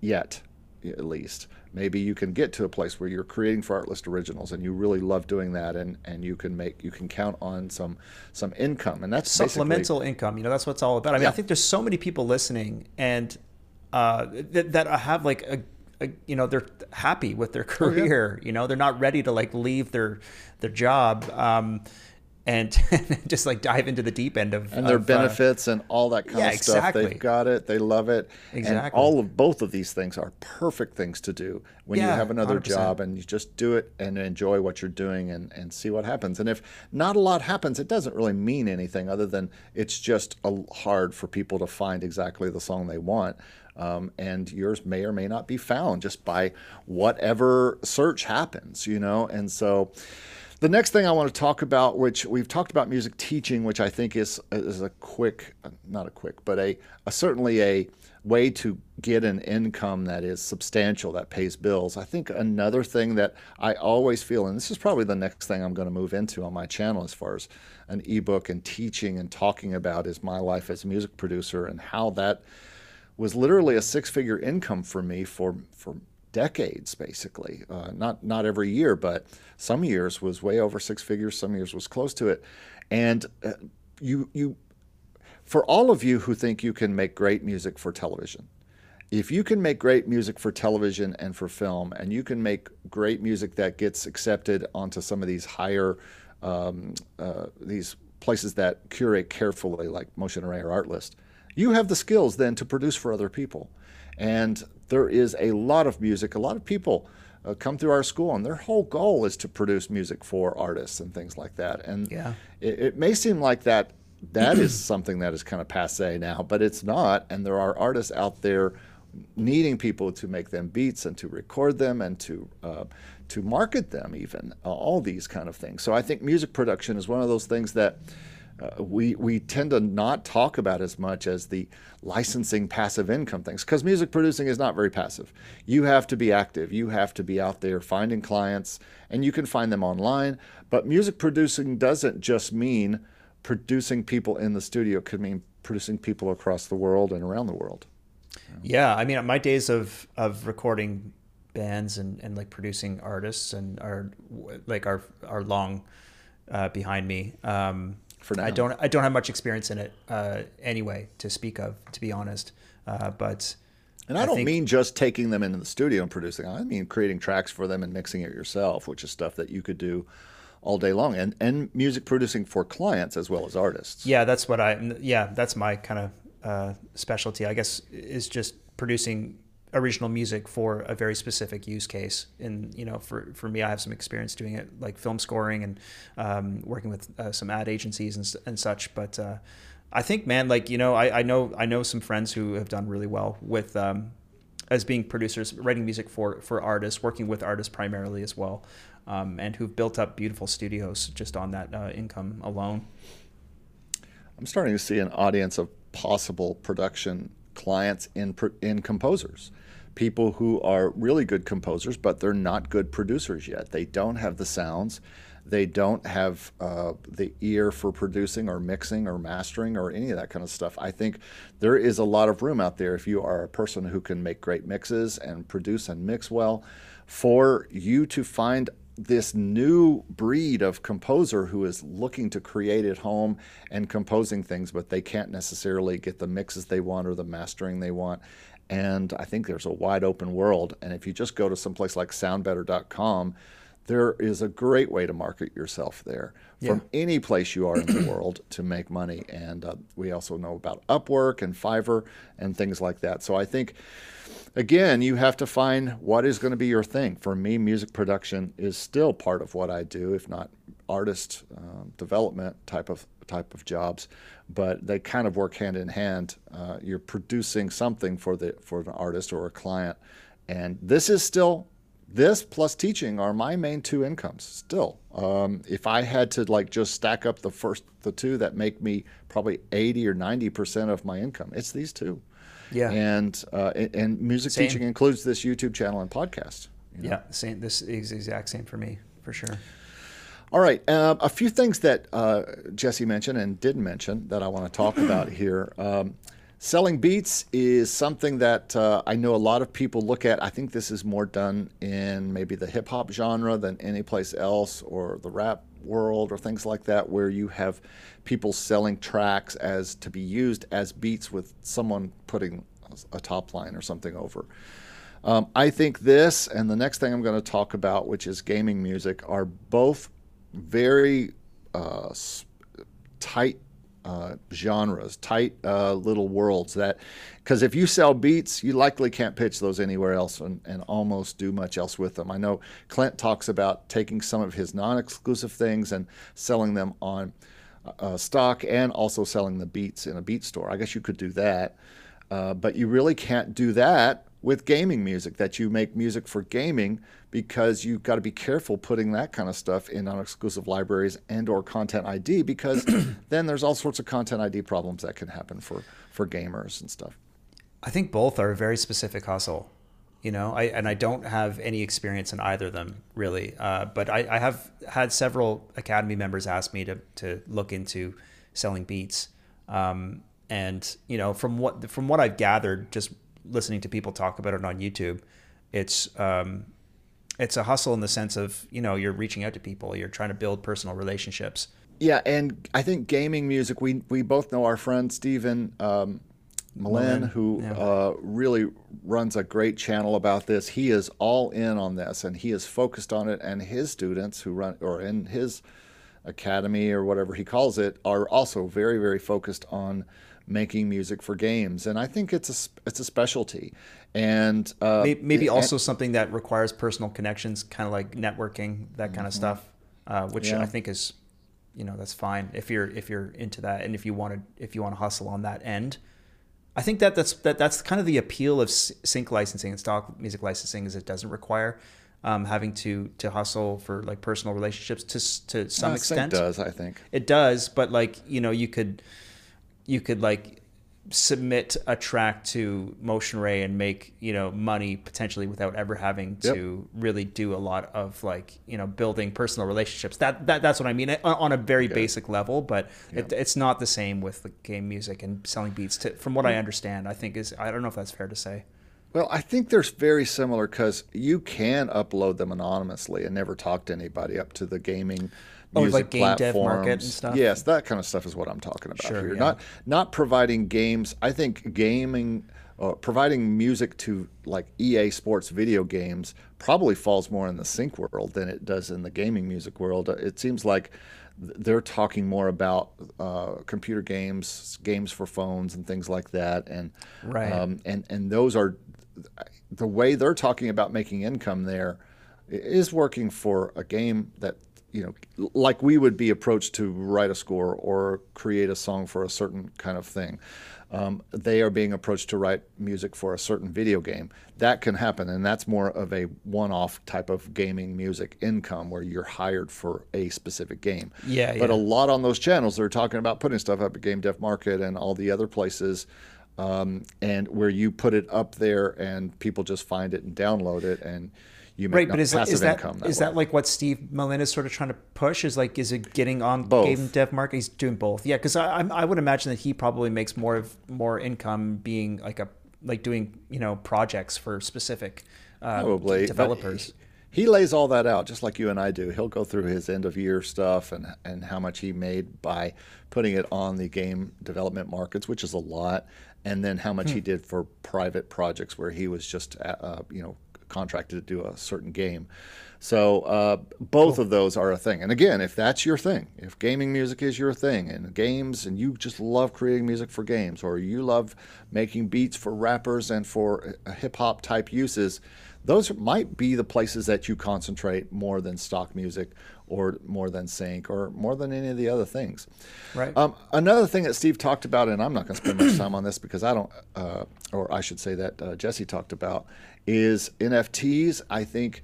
yet, at least. Maybe you can get to a place where you're creating for Artlist Originals and you really love doing that, and, and you can make you can count on some some income, and that's supplemental income. You know, that's what it's all about. I mean, yeah. I think there's so many people listening and uh, that, that have like a you know they're happy with their career oh, yeah. you know they're not ready to like leave their their job um, and just like dive into the deep end of and their of, uh, benefits uh, and all that kind yeah, of stuff. Exactly. They've got it. They love it. Exactly. And all of both of these things are perfect things to do when yeah, you have another 100%. job and you just do it and enjoy what you're doing and, and see what happens. And if not a lot happens, it doesn't really mean anything other than it's just a, hard for people to find exactly the song they want. Um, and yours may or may not be found just by whatever search happens, you know. And so, the next thing I want to talk about, which we've talked about music teaching, which I think is is a quick, not a quick, but a, a certainly a way to get an income that is substantial that pays bills. I think another thing that I always feel, and this is probably the next thing I'm going to move into on my channel as far as an ebook and teaching and talking about, is my life as a music producer and how that was literally a six-figure income for me for for decades, basically. Uh, not not every year, but some years was way over six figures. Some years was close to it, and uh, you you for all of you who think you can make great music for television. If you can make great music for television and for film, and you can make great music that gets accepted onto some of these higher, um, uh, these places that curate carefully, like Motion Array or Artlist, you have the skills then to produce for other people. And there is a lot of music. A lot of people uh, come through our school, and their whole goal is to produce music for artists and things like that. And yeah. it, it may seem like that that is something that is kind of passe now, but it's not. And there are artists out there needing people to make them beats and to record them and to uh, to market them, even uh, all these kind of things. So I think music production is one of those things that uh, we we tend to not talk about as much as the licensing passive income things because music producing is not very passive. You have to be active. You have to be out there finding clients, and you can find them online. But music producing doesn't just mean producing people in the studio. It could mean producing people across the world and around the world. Yeah, I mean, my days of of recording bands and, and like producing artists and are like are are long uh, behind me. Um, for now. I don't I don't have much experience in it uh, anyway to speak of, to be honest. Uh, but and I, I don't think, mean just taking them into the studio and producing. I mean creating tracks for them and mixing it yourself, which is stuff that you could do all day long, and and music producing for clients as well as artists. Yeah, that's what I. Yeah, that's my kind of uh, specialty. I guess is just producing original music for a very specific use case. And you know, for for me, I have some experience doing it, like film scoring and um, working with uh, some ad agencies and, and such. But uh, I think, man, like you know, I, I know I know some friends who have done really well with um, as being producers, writing music for for artists, working with artists primarily as well, um, and who've built up beautiful studios just on that uh, income alone. I'm starting to see an audience of possible production clients in in composers people who are really good composers, but they're not good producers yet. They don't have the sounds. They don't have uh, the ear for producing or mixing or mastering or any of that kind of stuff. I think there is a lot of room out there if you are a person who can make great mixes and produce and mix well for you to find this new breed of composer who is looking to create at home and composing things, but they can't necessarily get the mixes they want or the mastering they want. And I think there's a wide open world. And if you just go to someplace like soundbetter.com, there is a great way to market yourself there from yeah. any place you are in the world to make money. And uh, we also know about Upwork and Fiverr and things like that. So I think again, you have to find what is going to be your thing. For me, music production is still part of what I do, if not artist um, development type of type of jobs. But they kind of work hand in hand. Uh, you're producing something for the for an artist or a client, and this is still this plus teaching are my main two incomes still. Um, if I had to like just stack up the first the two that make me probably 80 or 90 percent of my income, it's these two. Yeah. And uh, and music same. teaching includes this YouTube channel and podcast. You know? Yeah, same. This is exact same for me for sure. All right, uh, a few things that uh, Jesse mentioned and didn't mention that I want to talk about here. Um, selling beats is something that uh, I know a lot of people look at. I think this is more done in maybe the hip hop genre than any place else, or the rap world, or things like that, where you have people selling tracks as to be used as beats with someone putting a top line or something over. Um, I think this and the next thing I'm going to talk about, which is gaming music, are both very uh, tight uh, genres, tight uh, little worlds. That because if you sell beats, you likely can't pitch those anywhere else and, and almost do much else with them. I know Clint talks about taking some of his non-exclusive things and selling them on uh, stock and also selling the beats in a beat store. I guess you could do that, uh, but you really can't do that with gaming music. That you make music for gaming because you've got to be careful putting that kind of stuff in non-exclusive libraries and/or Content ID because then there's all sorts of Content ID problems that can happen for for gamers and stuff. I think both are a very specific hustle you know I, and i don't have any experience in either of them really uh, but I, I, have had several academy members ask me to, to look into selling beats um, and you know from what from what i've gathered just listening to people talk about it on youtube it's um, it's a hustle in the sense of you know you're reaching out to people you're trying to build personal relationships yeah and i think gaming music we we both know our friend steven um, Melin, who yeah. uh, really runs a great channel about this. He is all in on this, and he is focused on it. And his students who run, or in his academy or whatever he calls it, are also very, very focused on making music for games. And I think it's a it's a specialty, and uh, maybe, maybe it, also something that requires personal connections, kind of like networking, that kind mm-hmm. of stuff, uh, which yeah. I think is, you know, that's fine if you're if you're into that, and if you want to if you want to hustle on that end I think that that's that that's kind of the appeal of sync licensing and stock music licensing is it doesn't require um, having to to hustle for like personal relationships to to some extent. It does I think it does, but like you know you could you could like submit a track to Motion Array and make you know money potentially without ever having to yep. really do a lot of like you know building personal relationships that, that that's what i mean eh, on a very yeah. basic level but yeah. it, it's not the same with the game music and selling beats to, from what i mm. understand i think is i don't know if that's fair to say well, I think there's very similar because you can upload them anonymously and never talk to anybody up to the gaming oh, music like game platforms. dev market and stuff. Yes, that kind of stuff is what I'm talking about sure, here. Yeah. Not not providing games. I think gaming. Uh, providing music to like EA Sports video games probably falls more in the sync world than it does in the gaming music world. It seems like they're talking more about uh, computer games, games for phones, and things like that, and right. um, and and those are the way they're talking about making income there is working for a game that you know, like we would be approached to write a score or create a song for a certain kind of thing. Um, they are being approached to write music for a certain video game. That can happen, and that's more of a one-off type of gaming music income where you're hired for a specific game. Yeah. But yeah. a lot on those channels, they're talking about putting stuff up at Game Dev Market and all the other places. um, and where you put it up there and people just find it and download it and you make right, but is, passive is that income. That is way. that like what Steve Melin is sort of trying to push? Is like, is it getting on Both. game dev market? He's doing both. Yeah, because I I'm, would imagine that he probably makes more of more income being like a like doing you know projects for specific uh, Probably developers. He, he lays all that out just like you and I do. He'll go through his end of year stuff and and how much he made by putting it on the game development markets, which is a lot, and then how much Hmm. he did for private projects where he was just uh, you know contracted to do a certain game. So uh, both of those are a thing. And again, if that's your thing, if gaming music is your thing, and games, and you just love creating music for games, or you love making beats for rappers and for uh, hip hop type uses, those might be the places that you concentrate more than stock music, or more than sync, or more than any of the other things. Right. Um, another thing that Steve talked about, and I'm not going to spend much time on this because I don't, uh, or I should say that uh, Jesse talked about, is NFTs. I think,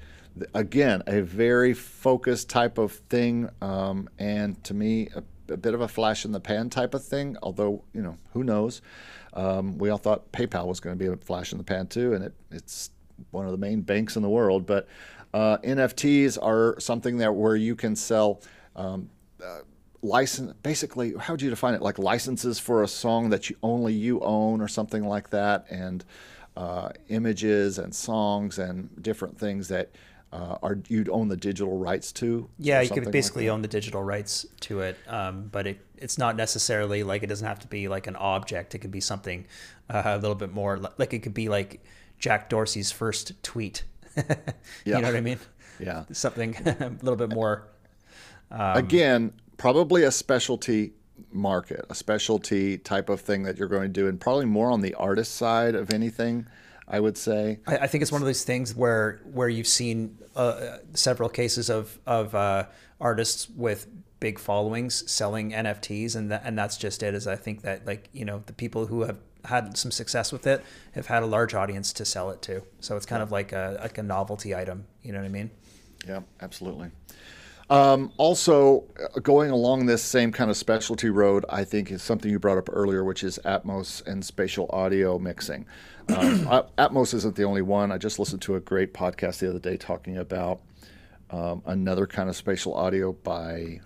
again, a very focused type of thing, um, and to me, a, a bit of a flash in the pan type of thing. Although, you know, who knows? Um, we all thought PayPal was going to be a flash in the pan too, and it, it's one of the main banks in the world. But uh, NFTs are something that where you can sell. Um, uh, license basically how would you define it like licenses for a song that you only you own or something like that and uh, images and songs and different things that uh, are you'd own the digital rights to Yeah, you could basically that? own the digital rights to it, um, but it it's not necessarily like it doesn't have to be like an object. It could be something uh, a little bit more like it could be like Jack Dorsey's first tweet. Yeah. You know what I mean? yeah Something a little bit more. Um, again probably a specialty market a specialty type of thing that you're going to do and probably more on the artist side of anything i would say I, I think it's one of those things where where you've seen uh, several cases of of uh, artists with big followings selling NFTs, and that, and that's just it. Is I think that like you know the people who have had some success with it have had a large audience to sell it to. So it's kind of like a like a novelty item. You know what I mean? Yeah, absolutely. Um, also, uh, going along this same kind of specialty road, I think is something you brought up earlier, which is Atmos and spatial audio mixing. Um, uh, Atmos isn't the only one. I just listened to a great podcast the other day talking about um, another kind of spatial audio by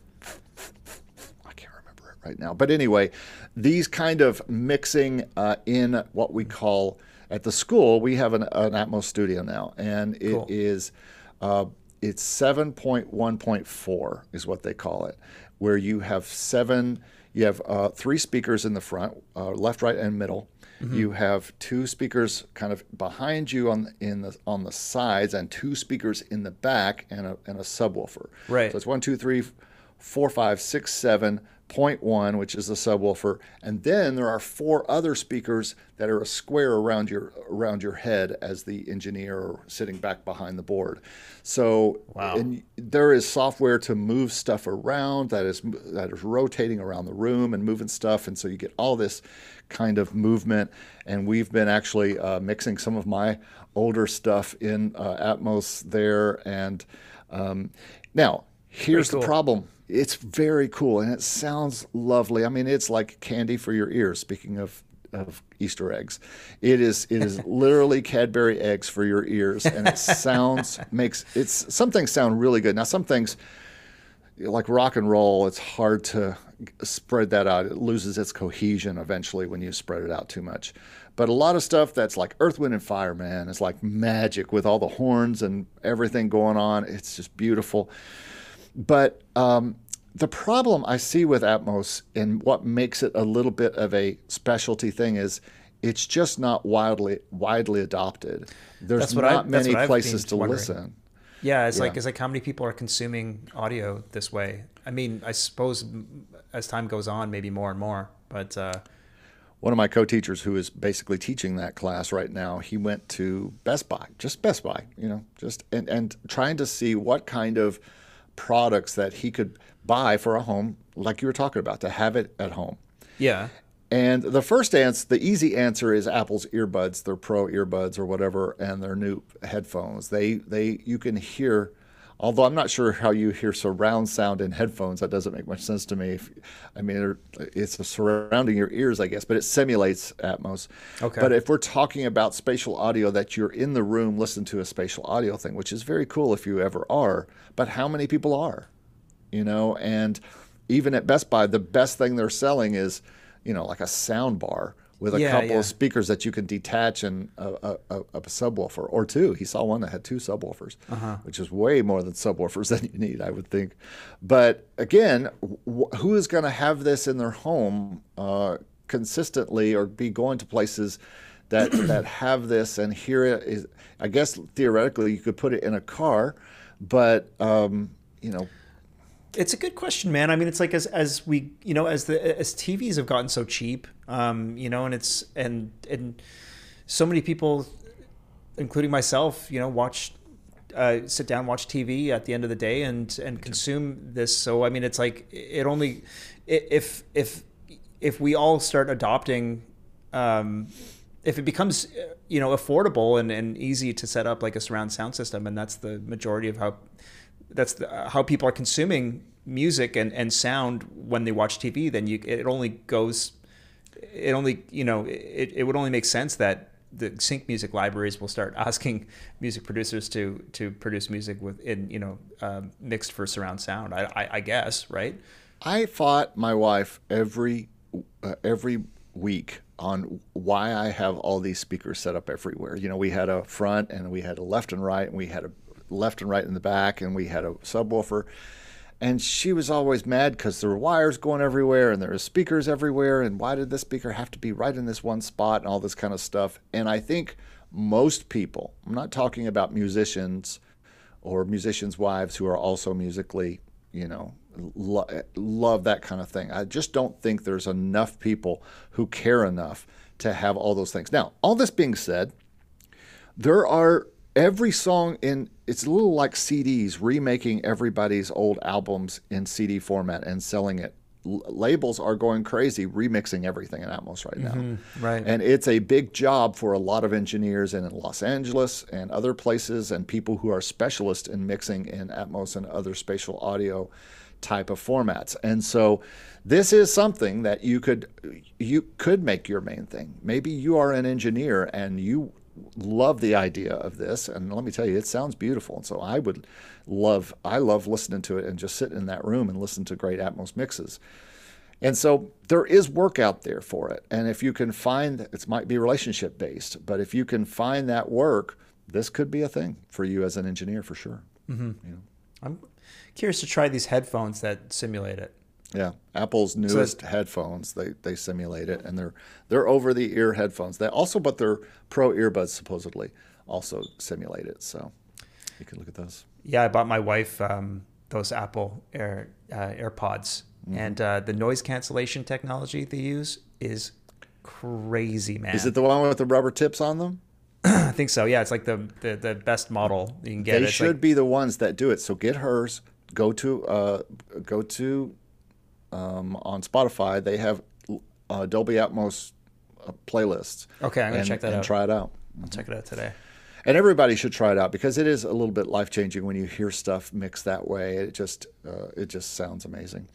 I can't remember it right now. But anyway, these kind of mixing uh, in what we call at the school, we have an, an Atmos studio now, and it Cool. is uh, it's 7.1.4 is what they call it, where you have seven, you have uh, three speakers in the front, uh, left, right, and middle. You have two speakers kind of behind you on in the on the sides, and two speakers in the back, and a and a subwoofer. Right. So it's one, two, three, four, five, six, seven. Point one, which is the subwoofer, and then there are four other speakers that are a square around your around your head as the engineer sitting back behind the board. So, Wow. and there is software to move stuff around that is that is rotating around the room and moving stuff, and so you get all this kind of movement. And we've been actually uh, mixing some of my older stuff in uh, Atmos there, and um, now here's cool. the problem. It's very cool and it sounds lovely. I mean, it's like candy for your ears. Speaking of of Easter eggs, it is it is literally Cadbury eggs for your ears, and it sounds makes it's some things sound really good. Now some things like rock and roll, it's hard to spread that out. It loses its cohesion eventually when you spread it out too much. But a lot of stuff that's like Earth, Wind, and Fire, man, is like magic with all the horns and everything going on. It's just beautiful. But um, the problem I see with Atmos and what makes it a little bit of a specialty thing is it's just not widely widely adopted. There's I- not that's many places to wondering. listen. Yeah, it's like it's like how many people are consuming audio this way. I mean, I suppose as time goes on, maybe more and more. But uh, one of my co-teachers who is basically teaching that class right now he went to best buy just best buy you know just and, and trying to see what kind of products that he could buy for a home like you were talking about to have it at home. Yeah, and the first answer the easy answer is apple's earbuds their pro earbuds or whatever and their new headphones. They they you can hear Although I'm not sure how you hear surround sound in headphones. That doesn't make much sense to me. If, I mean, it's surrounding your ears, I guess, but it simulates Atmos. Okay. But if we're talking about spatial audio, that you're in the room listening to a spatial audio thing, which is very cool if you ever are, but how many people are? You know, and even at Best Buy, the best thing they're selling is, you know, like a sound bar with a Yeah, couple yeah. of speakers that you can detach and a, a, a, a subwoofer or two. He saw one that had two subwoofers, Uh-huh. which is way more than subwoofers than you need, I would think. But again, wh- who is going to have this in their home uh, consistently or be going to places that that have this and hear it? Is I guess theoretically you could put it in a car, but um, you know, It's a good question, man. I mean, it's like as as we you know as the as TVs have gotten so cheap, um, you know, and it's and and so many people, including myself, you know, watch. Uh, sit down, watch TV at the end of the day, and and consume this. So I mean, it's like it only if if if we all start adopting, um, if it becomes you know affordable and, and easy to set up like a surround sound system, and that's the majority of how that's the, how people are consuming music and, and sound when they watch TV, then you it only goes it only you know it, it would only make sense that the sync music libraries will start asking music producers to to produce music with in you know um, mixed for surround sound. I, I, I guess right. I fought my wife every uh, every week on why I have all these speakers set up everywhere. You know, we had a front and we had a left and right, and we had a left and right in the back, and we had a subwoofer. And she was always mad because there were wires going everywhere and there were speakers everywhere. And why did this speaker have to be right in this one spot and all this kind of stuff? And I think most people, I'm not talking about musicians or musicians' wives who are also musically, you know, lo- love that kind of thing. I just don't think there's enough people who care enough to have all those things. Now, all this being said, there are every song in it's a little like CDs remaking everybody's old albums in CD format and selling it. L- labels are going crazy remixing everything in Atmos right now. Mm-hmm. right. And it's a big job for a lot of engineers in Los Angeles and other places and people who are specialists in mixing in Atmos and other spatial audio type of formats. And so this is something that you could you could make your main thing. Maybe you are an engineer and you love the idea of this and let me tell you it sounds beautiful and so I would love I love listening to it and just sit in that room and listen to great Atmos mixes. And so there is work out there for it. And if you can find, it might be relationship based, but if you can find that work, this could be a thing for you as an engineer for sure. Mm-hmm. I'm curious to try these headphones that simulate it. Yeah, Apple's newest headphones they, they simulate it, and they're they're over the ear headphones. They also, but they're pro earbuds supposedly also simulate it. So you can look at those. Yeah, I bought my wife um, those Apple Air uh, AirPods, Mm-hmm. and uh, the noise cancellation technology they use is crazy, man. Is it the one with the rubber tips on them? I think so. Yeah, it's like the the, the best model you can get. They It's should like, be the ones that do it. So get hers. Go to uh, go to um, on Spotify. They have uh, Dolby Atmos uh, playlists. Okay, I'm gonna and- check that and out. try it out. I'll check it out today. And everybody should try it out because it is a little bit life changing when you hear stuff mixed that way. It just uh, it just sounds amazing.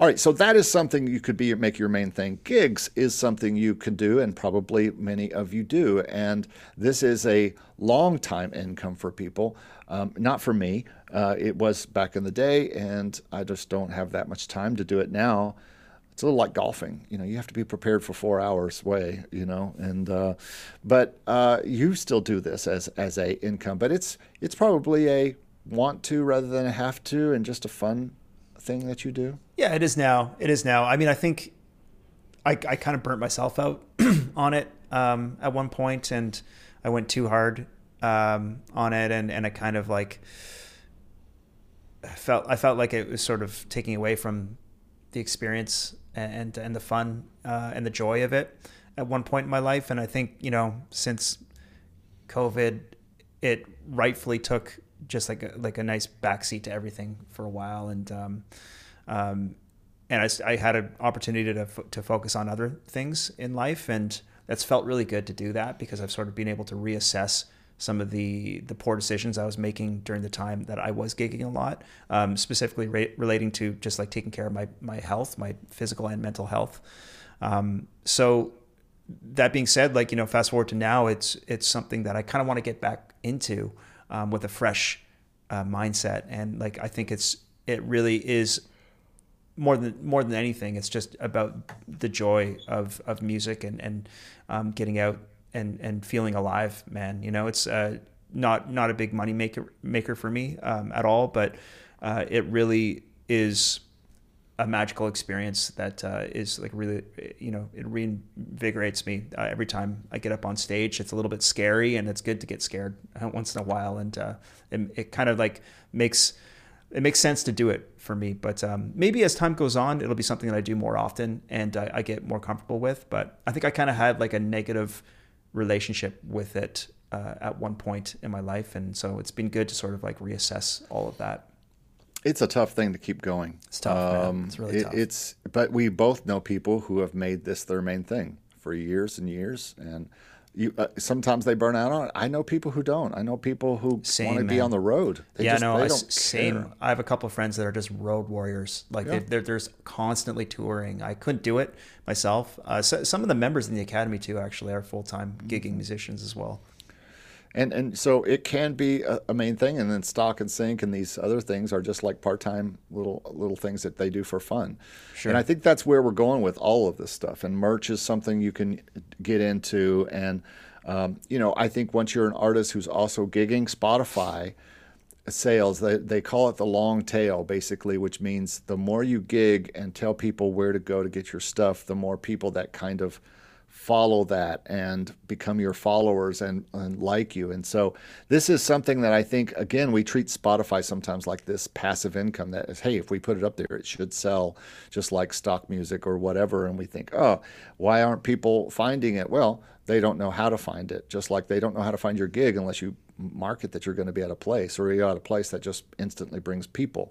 All right, so that is something you could be make your main thing. Gigs is something you can do, and probably many of you do. And this is a long time income for people. Um, not for me. Uh, it was back in the day, and I just don't have that much time to do it now it's a little like golfing. You know, you have to be prepared for four hours way. You know, and uh, but uh, you still do this as as a income, but it's it's probably a want to rather than a have to, and just a fun thing that you do. Yeah, it is now. It is now. I mean, I think I, I kind of burnt myself out on it um, at one point, and I went too hard um, on it, and, and I kind of like felt I felt like it was sort of taking away from the experience and and the fun uh, and the joy of it at one point in my life, and I think you know since COVID, it rightfully took just like a, like a nice backseat to everything for a while, and um, um, and I had an opportunity to to focus on other things in life, and that's felt really good to do that because I've sort of been able to reassess some of the the poor decisions I was making during the time that I was gigging a lot, um, specifically re- relating to just like taking care of my my health, my physical and mental health. Um, so that being said, like you know, fast forward to now, it's it's something that I kind of want to get back into um, with a fresh uh, mindset, and like I think it's it really is more than more than anything, it's just about the joy of of music and and um, getting out and and feeling alive, man. You know, it's uh, not not a big money maker maker for me um, at all, but uh, it really is a magical experience that uh, is like really, you know, it reinvigorates me uh, every time I get up on stage. It's a little bit scary, and it's good to get scared uh, once in a while, and uh, it, it kind of like makes it makes sense to do it for me. But um, maybe as time goes on, it'll be something that I do more often and I, I get more comfortable with. But I think I kind of had like a negative relationship with it uh, at one point in my life, and so it's been good to sort of like reassess all of that. It's a tough thing to keep going. It's tough. Um, it's really it, tough. It's but we both know people who have made this their main thing for years and years, and you uh, sometimes they burn out on it. I know people who don't. I know people who want to be on the road. They yeah, just, no, I, same. Care. I have a couple of friends that are just road warriors. Like yeah. they, are there's constantly touring. I couldn't do it myself. Uh, so, some of the members in the academy too actually are full time gigging mm-hmm. musicians as well and and so it can be a, a, main thing and then stock and sync and these other things are just like part-time little little things that they do for fun sure. and i think that's where we're going with all of this stuff and merch is something you can get into and um, you know i think once you're an artist who's also gigging spotify sales they, they call it the long tail basically which means the more you gig and tell people where to go to get your stuff the more people that kind of follow that and become your followers and, and like you. And so this is something that I think again we treat Spotify sometimes like this passive income that is hey if we put it up there it should sell just like stock music or whatever and we think oh why aren't people finding it? Well, they don't know how to find it just like they don't know how to find your gig unless you market that you're going to be at a place or you're at a place that just instantly brings people.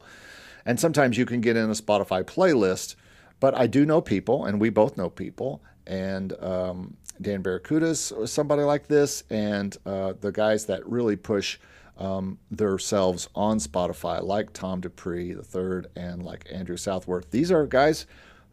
And sometimes you can get in a Spotify playlist but I do know people, and we both know people, and um, Dan Barracuda's or somebody like this, and uh, the guys that really push um, themselves on Spotify, like Tom Dupree the third, and like Andrew Southworth. These are guys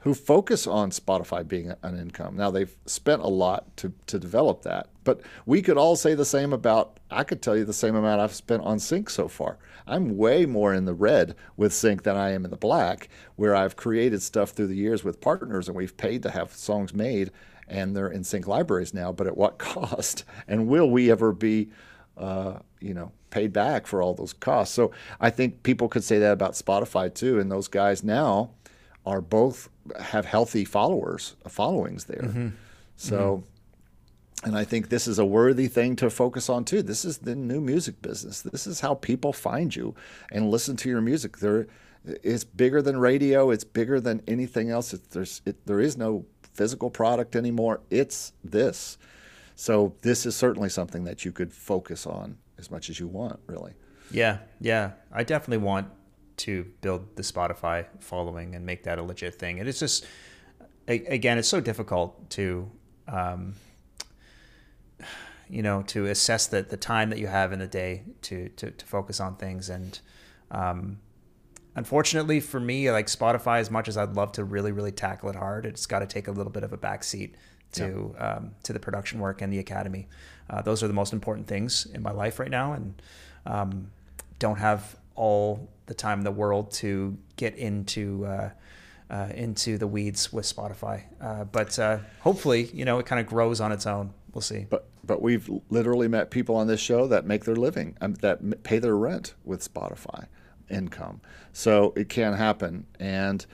who focus on Spotify being an income. Now they've spent a lot to to develop that, but we could all say the same about. I could tell you the same amount I've spent on Sync so far. I'm way more in the red with Sync than I am in the black, where I've created stuff through the years with partners and we've paid to have songs made and they're in Sync libraries now, but at what cost? And will we ever be, uh, you know, paid back for all those costs? So I think people could say that about Spotify too. And those guys now are both have healthy followers, followings there. Mm-hmm. So. Mm-hmm and I think this is a worthy thing to focus on too. This is the new music business. This is how people find you and listen to your music. There, it's bigger than radio. It's bigger than anything else. It, there's, it, there is no physical product anymore. It's this. So this is certainly something that you could focus on as much as you want, really. Yeah, yeah. I definitely want to build the Spotify following and make that a legit thing. And it's just, again, it's so difficult to. Um, you know, to assess the, the time that you have in the day to, to, to focus on things. And um, unfortunately for me, like Spotify, as much as I'd love to really, really tackle it hard, it's got to take a little bit of a backseat to yeah. um, to the production work and the academy. Uh, those are the most important things in my life right now, and um, don't have all the time in the world to get into uh, uh, into the weeds with Spotify. Uh, but uh, hopefully, you know, it kind of grows on its own. We'll see. But but we've literally met people on this show that make their living, um, that pay their rent with Spotify income. So it can happen. And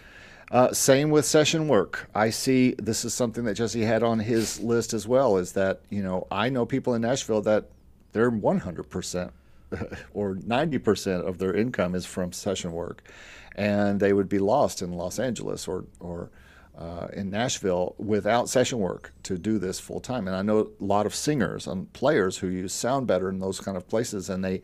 uh, same with session work. I see this is something that Jesse had on his list as well. Is that you know I know people in Nashville that they're 100 percent or 90 percent of their income is from session work, and they would be lost in Los Angeles or or uh, in Nashville without session work to do this full time. And I know a lot of singers and players who use SoundBetter in those kind of places, and they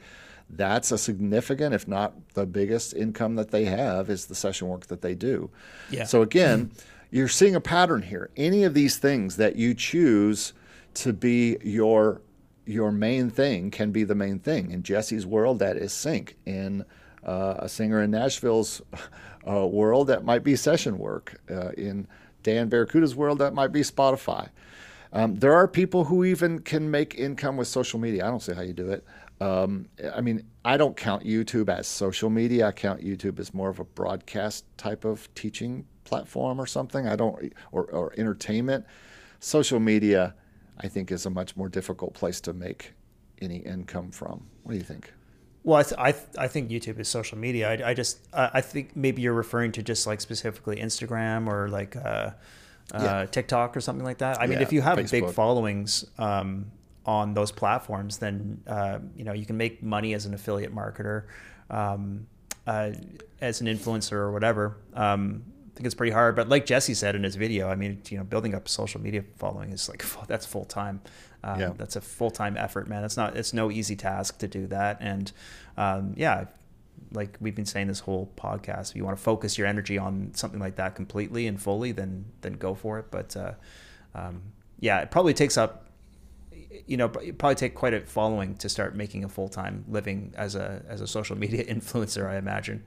that's a significant, if not the biggest income that they have is the session work that they do. Yeah. So again, you're seeing a pattern here. Any of these things that you choose to be your your main thing can be the main thing. In Jesse's world, that is sync. In uh, a singer in Nashville's uh, world, that might be session work. Uh, in Dan Barracuda's world, that might be Spotify. Um, there are people who even can make income with social media. I don't see how you do it. Um, I mean, I don't count YouTube as social media. I count YouTube as more of a broadcast type of teaching platform or something. I don't, or, or entertainment. Social media I think is a much more difficult place to make any income from. What do you think? Well, I, th- I, th- I think YouTube is social media. I, I just I think maybe you're referring to just like specifically Instagram or like uh, uh, yeah. TikTok or something like that. I yeah, mean, if you have Facebook. big followings um, on those platforms, then uh, you know you can make money as an affiliate marketer, um, uh, as an influencer or whatever. Um, I think it's pretty hard. But like Jesse said in his video, I mean, you know, building up a social media following is like that's full time. Um, yeah. That's a full time effort, man. It's not. It's no easy task to do that. And um, yeah, like we've been saying this whole podcast, if you want to focus your energy on something like that completely and fully, then then go for it. But uh, um, yeah, it probably takes up. You know, it probably take quite a following to start making a full time living as a as a social media influencer. I imagine.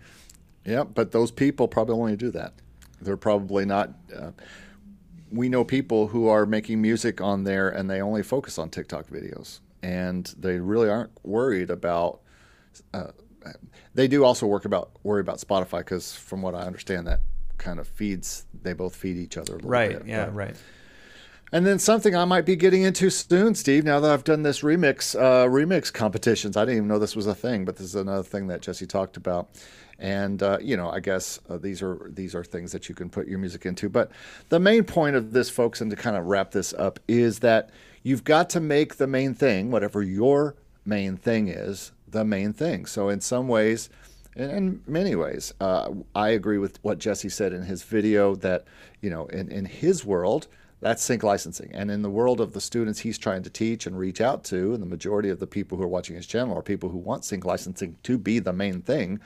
Yeah, but those people probably only do that. They're probably not. Uh, we know people who are making music on there and they only focus on TikTok videos, and they really aren't worried about. Uh, they do also work about worry about Spotify because, from what I understand, that kind of feeds. They both feed each other. right. Bit, yeah. But, right. And then something I might be getting into soon, Steve. Now that I've done this remix uh, remix competitions, I didn't even know this was a thing, but this is another thing that Jesse talked about and uh, you know, I guess uh, these are these are things that you can put your music into. But the main point of this, folks, and to kind of wrap this up, is that you've got to make the main thing, whatever your main thing is, the main thing. So in some ways. In, in many ways, uh, I agree with what Jesse said in his video that, you know, in, in his world, that's sync licensing. And in the world of the students he's trying to teach and reach out to, and the majority of the people who are watching his channel are people who want sync licensing to be the main thing,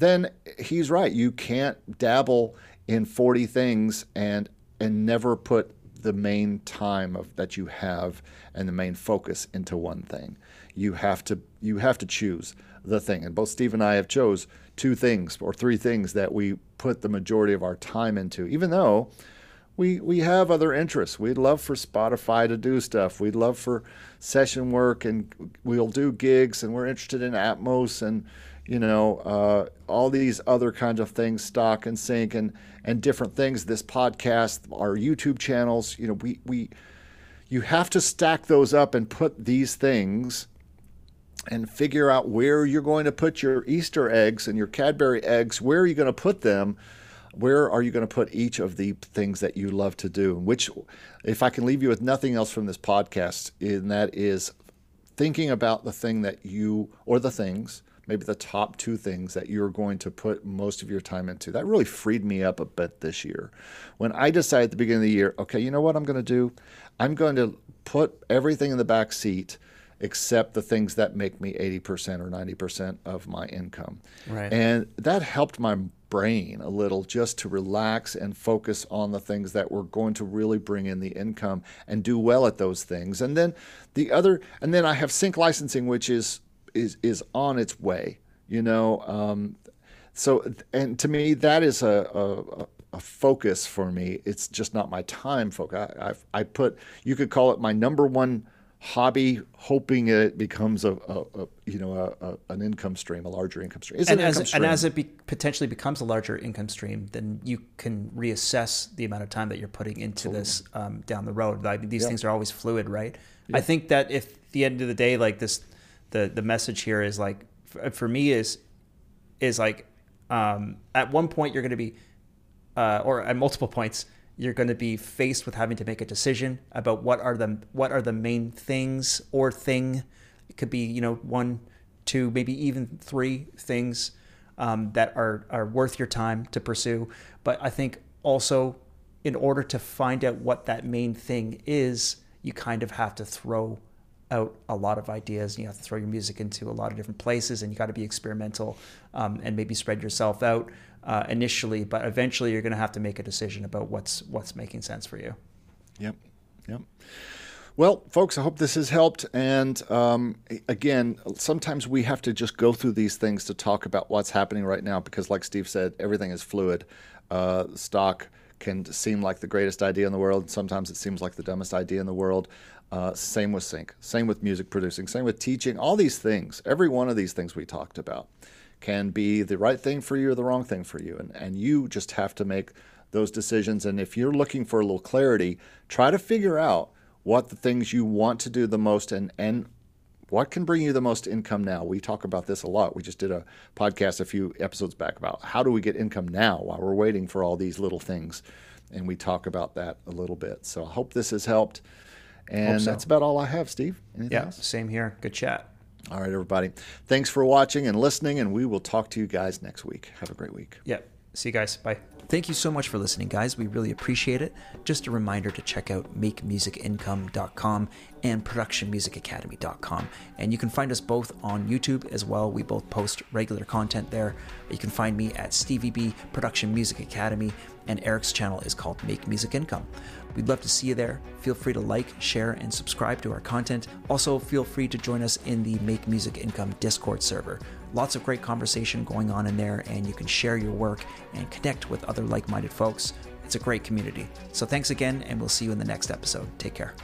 then he's right. You can't dabble in 40 things and and never put the main time of that you have and the main focus into one thing. You have to you have to choose the thing. And both Steve and I have chose two things or three things that we put the majority of our time into, even though we we have other interests. We'd love for Spotify to do stuff. We'd love for session work and we'll do gigs and we're interested in Atmos and you know, uh, all these other kinds of things, stock and sync and and different things. This podcast, our YouTube channels, you know, we we you have to stack those up and put these things and figure out where you're going to put your Easter eggs and your Cadbury eggs. Where are you going to put them? Where are you going to put each of the things that you love to do? Which, if I can leave you with nothing else from this podcast, and that is thinking about the thing that you or the things maybe the top two things that you're going to put most of your time into. That really freed me up a bit this year. When I decided at the beginning of the year, okay, you know what I'm going to do? I'm going to put everything in the back seat except the things that make me 80% or 90% of my income. Right. And that helped my brain a little just to relax and focus on the things that were going to really bring in the income and do well at those things. And then the other, and then I have sync licensing, which is is is on its way. You know, um, so and to me that is a, a, a focus for me. It's just not my time focus. I, I, I put you could call it my number one hobby, hoping it becomes a, a, a you know a, an income stream, a larger income stream. It's and, an as, income stream. and as it be, potentially becomes a larger income stream, then you can reassess the amount of time that you're putting into Absolutely. this um, down the road. Like, these yep. things are always fluid, right? Yep. I think that if the end of the day, like this the the message here is like for, me is is like um, at one point you're going to be uh, or at multiple points you're going to be faced with having to make a decision about what are the what are the main things or thing. It could be you know one two maybe even three things um, that are are worth your time to pursue. But i think also in order to find out what that main thing is you kind of have to throw out a lot of ideas. You have to throw your music into a lot of different places, and you got to be experimental um, and maybe spread yourself out uh, initially. But eventually, you're going to have to make a decision about what's what's making sense for you. Yep, yep. Well, folks, I hope this has helped. And um, again, sometimes we have to just go through these things to talk about what's happening right now because, like Steve said, everything is fluid. Uh, stock can seem like the greatest idea in the world. Sometimes it seems like the dumbest idea in the world. Uh, same with sync, same with music producing, same with teaching. All these things, every one of these things we talked about, can be the right thing for you or the wrong thing for you. And, and you just have to make those decisions. And if you're looking for a little clarity, try to figure out what the things you want to do the most and, and what can bring you the most income now? We talk about this a lot. We just did a podcast a few episodes back about how do we get income now while we're waiting for all these little things. And we talk about that a little bit. So I hope this has helped. And so. Uh, that's about all I have, Steve. Anything yeah, else? same here. Good chat. All right, everybody. Thanks for watching and listening, and we will talk to you guys next week. Have a great week. Yep. See you guys. Bye. Thank you so much for listening, guys. We really appreciate it. Just a reminder to check out makemusicincome.com and productionmusicacademy.com. And you can find us both on YouTube as well. We both post regular content there. You can find me at Stevie B Production Music Academy, and Eric's channel is called Make Music Income. We'd love to see you there. Feel free to like, share, and subscribe to our content. Also, feel free to join us in the Make Music Income Discord server. Lots of great conversation going on in there, and you can share your work and connect with other like minded folks. It's a great community. So, thanks again, and we'll see you in the next episode. Take care.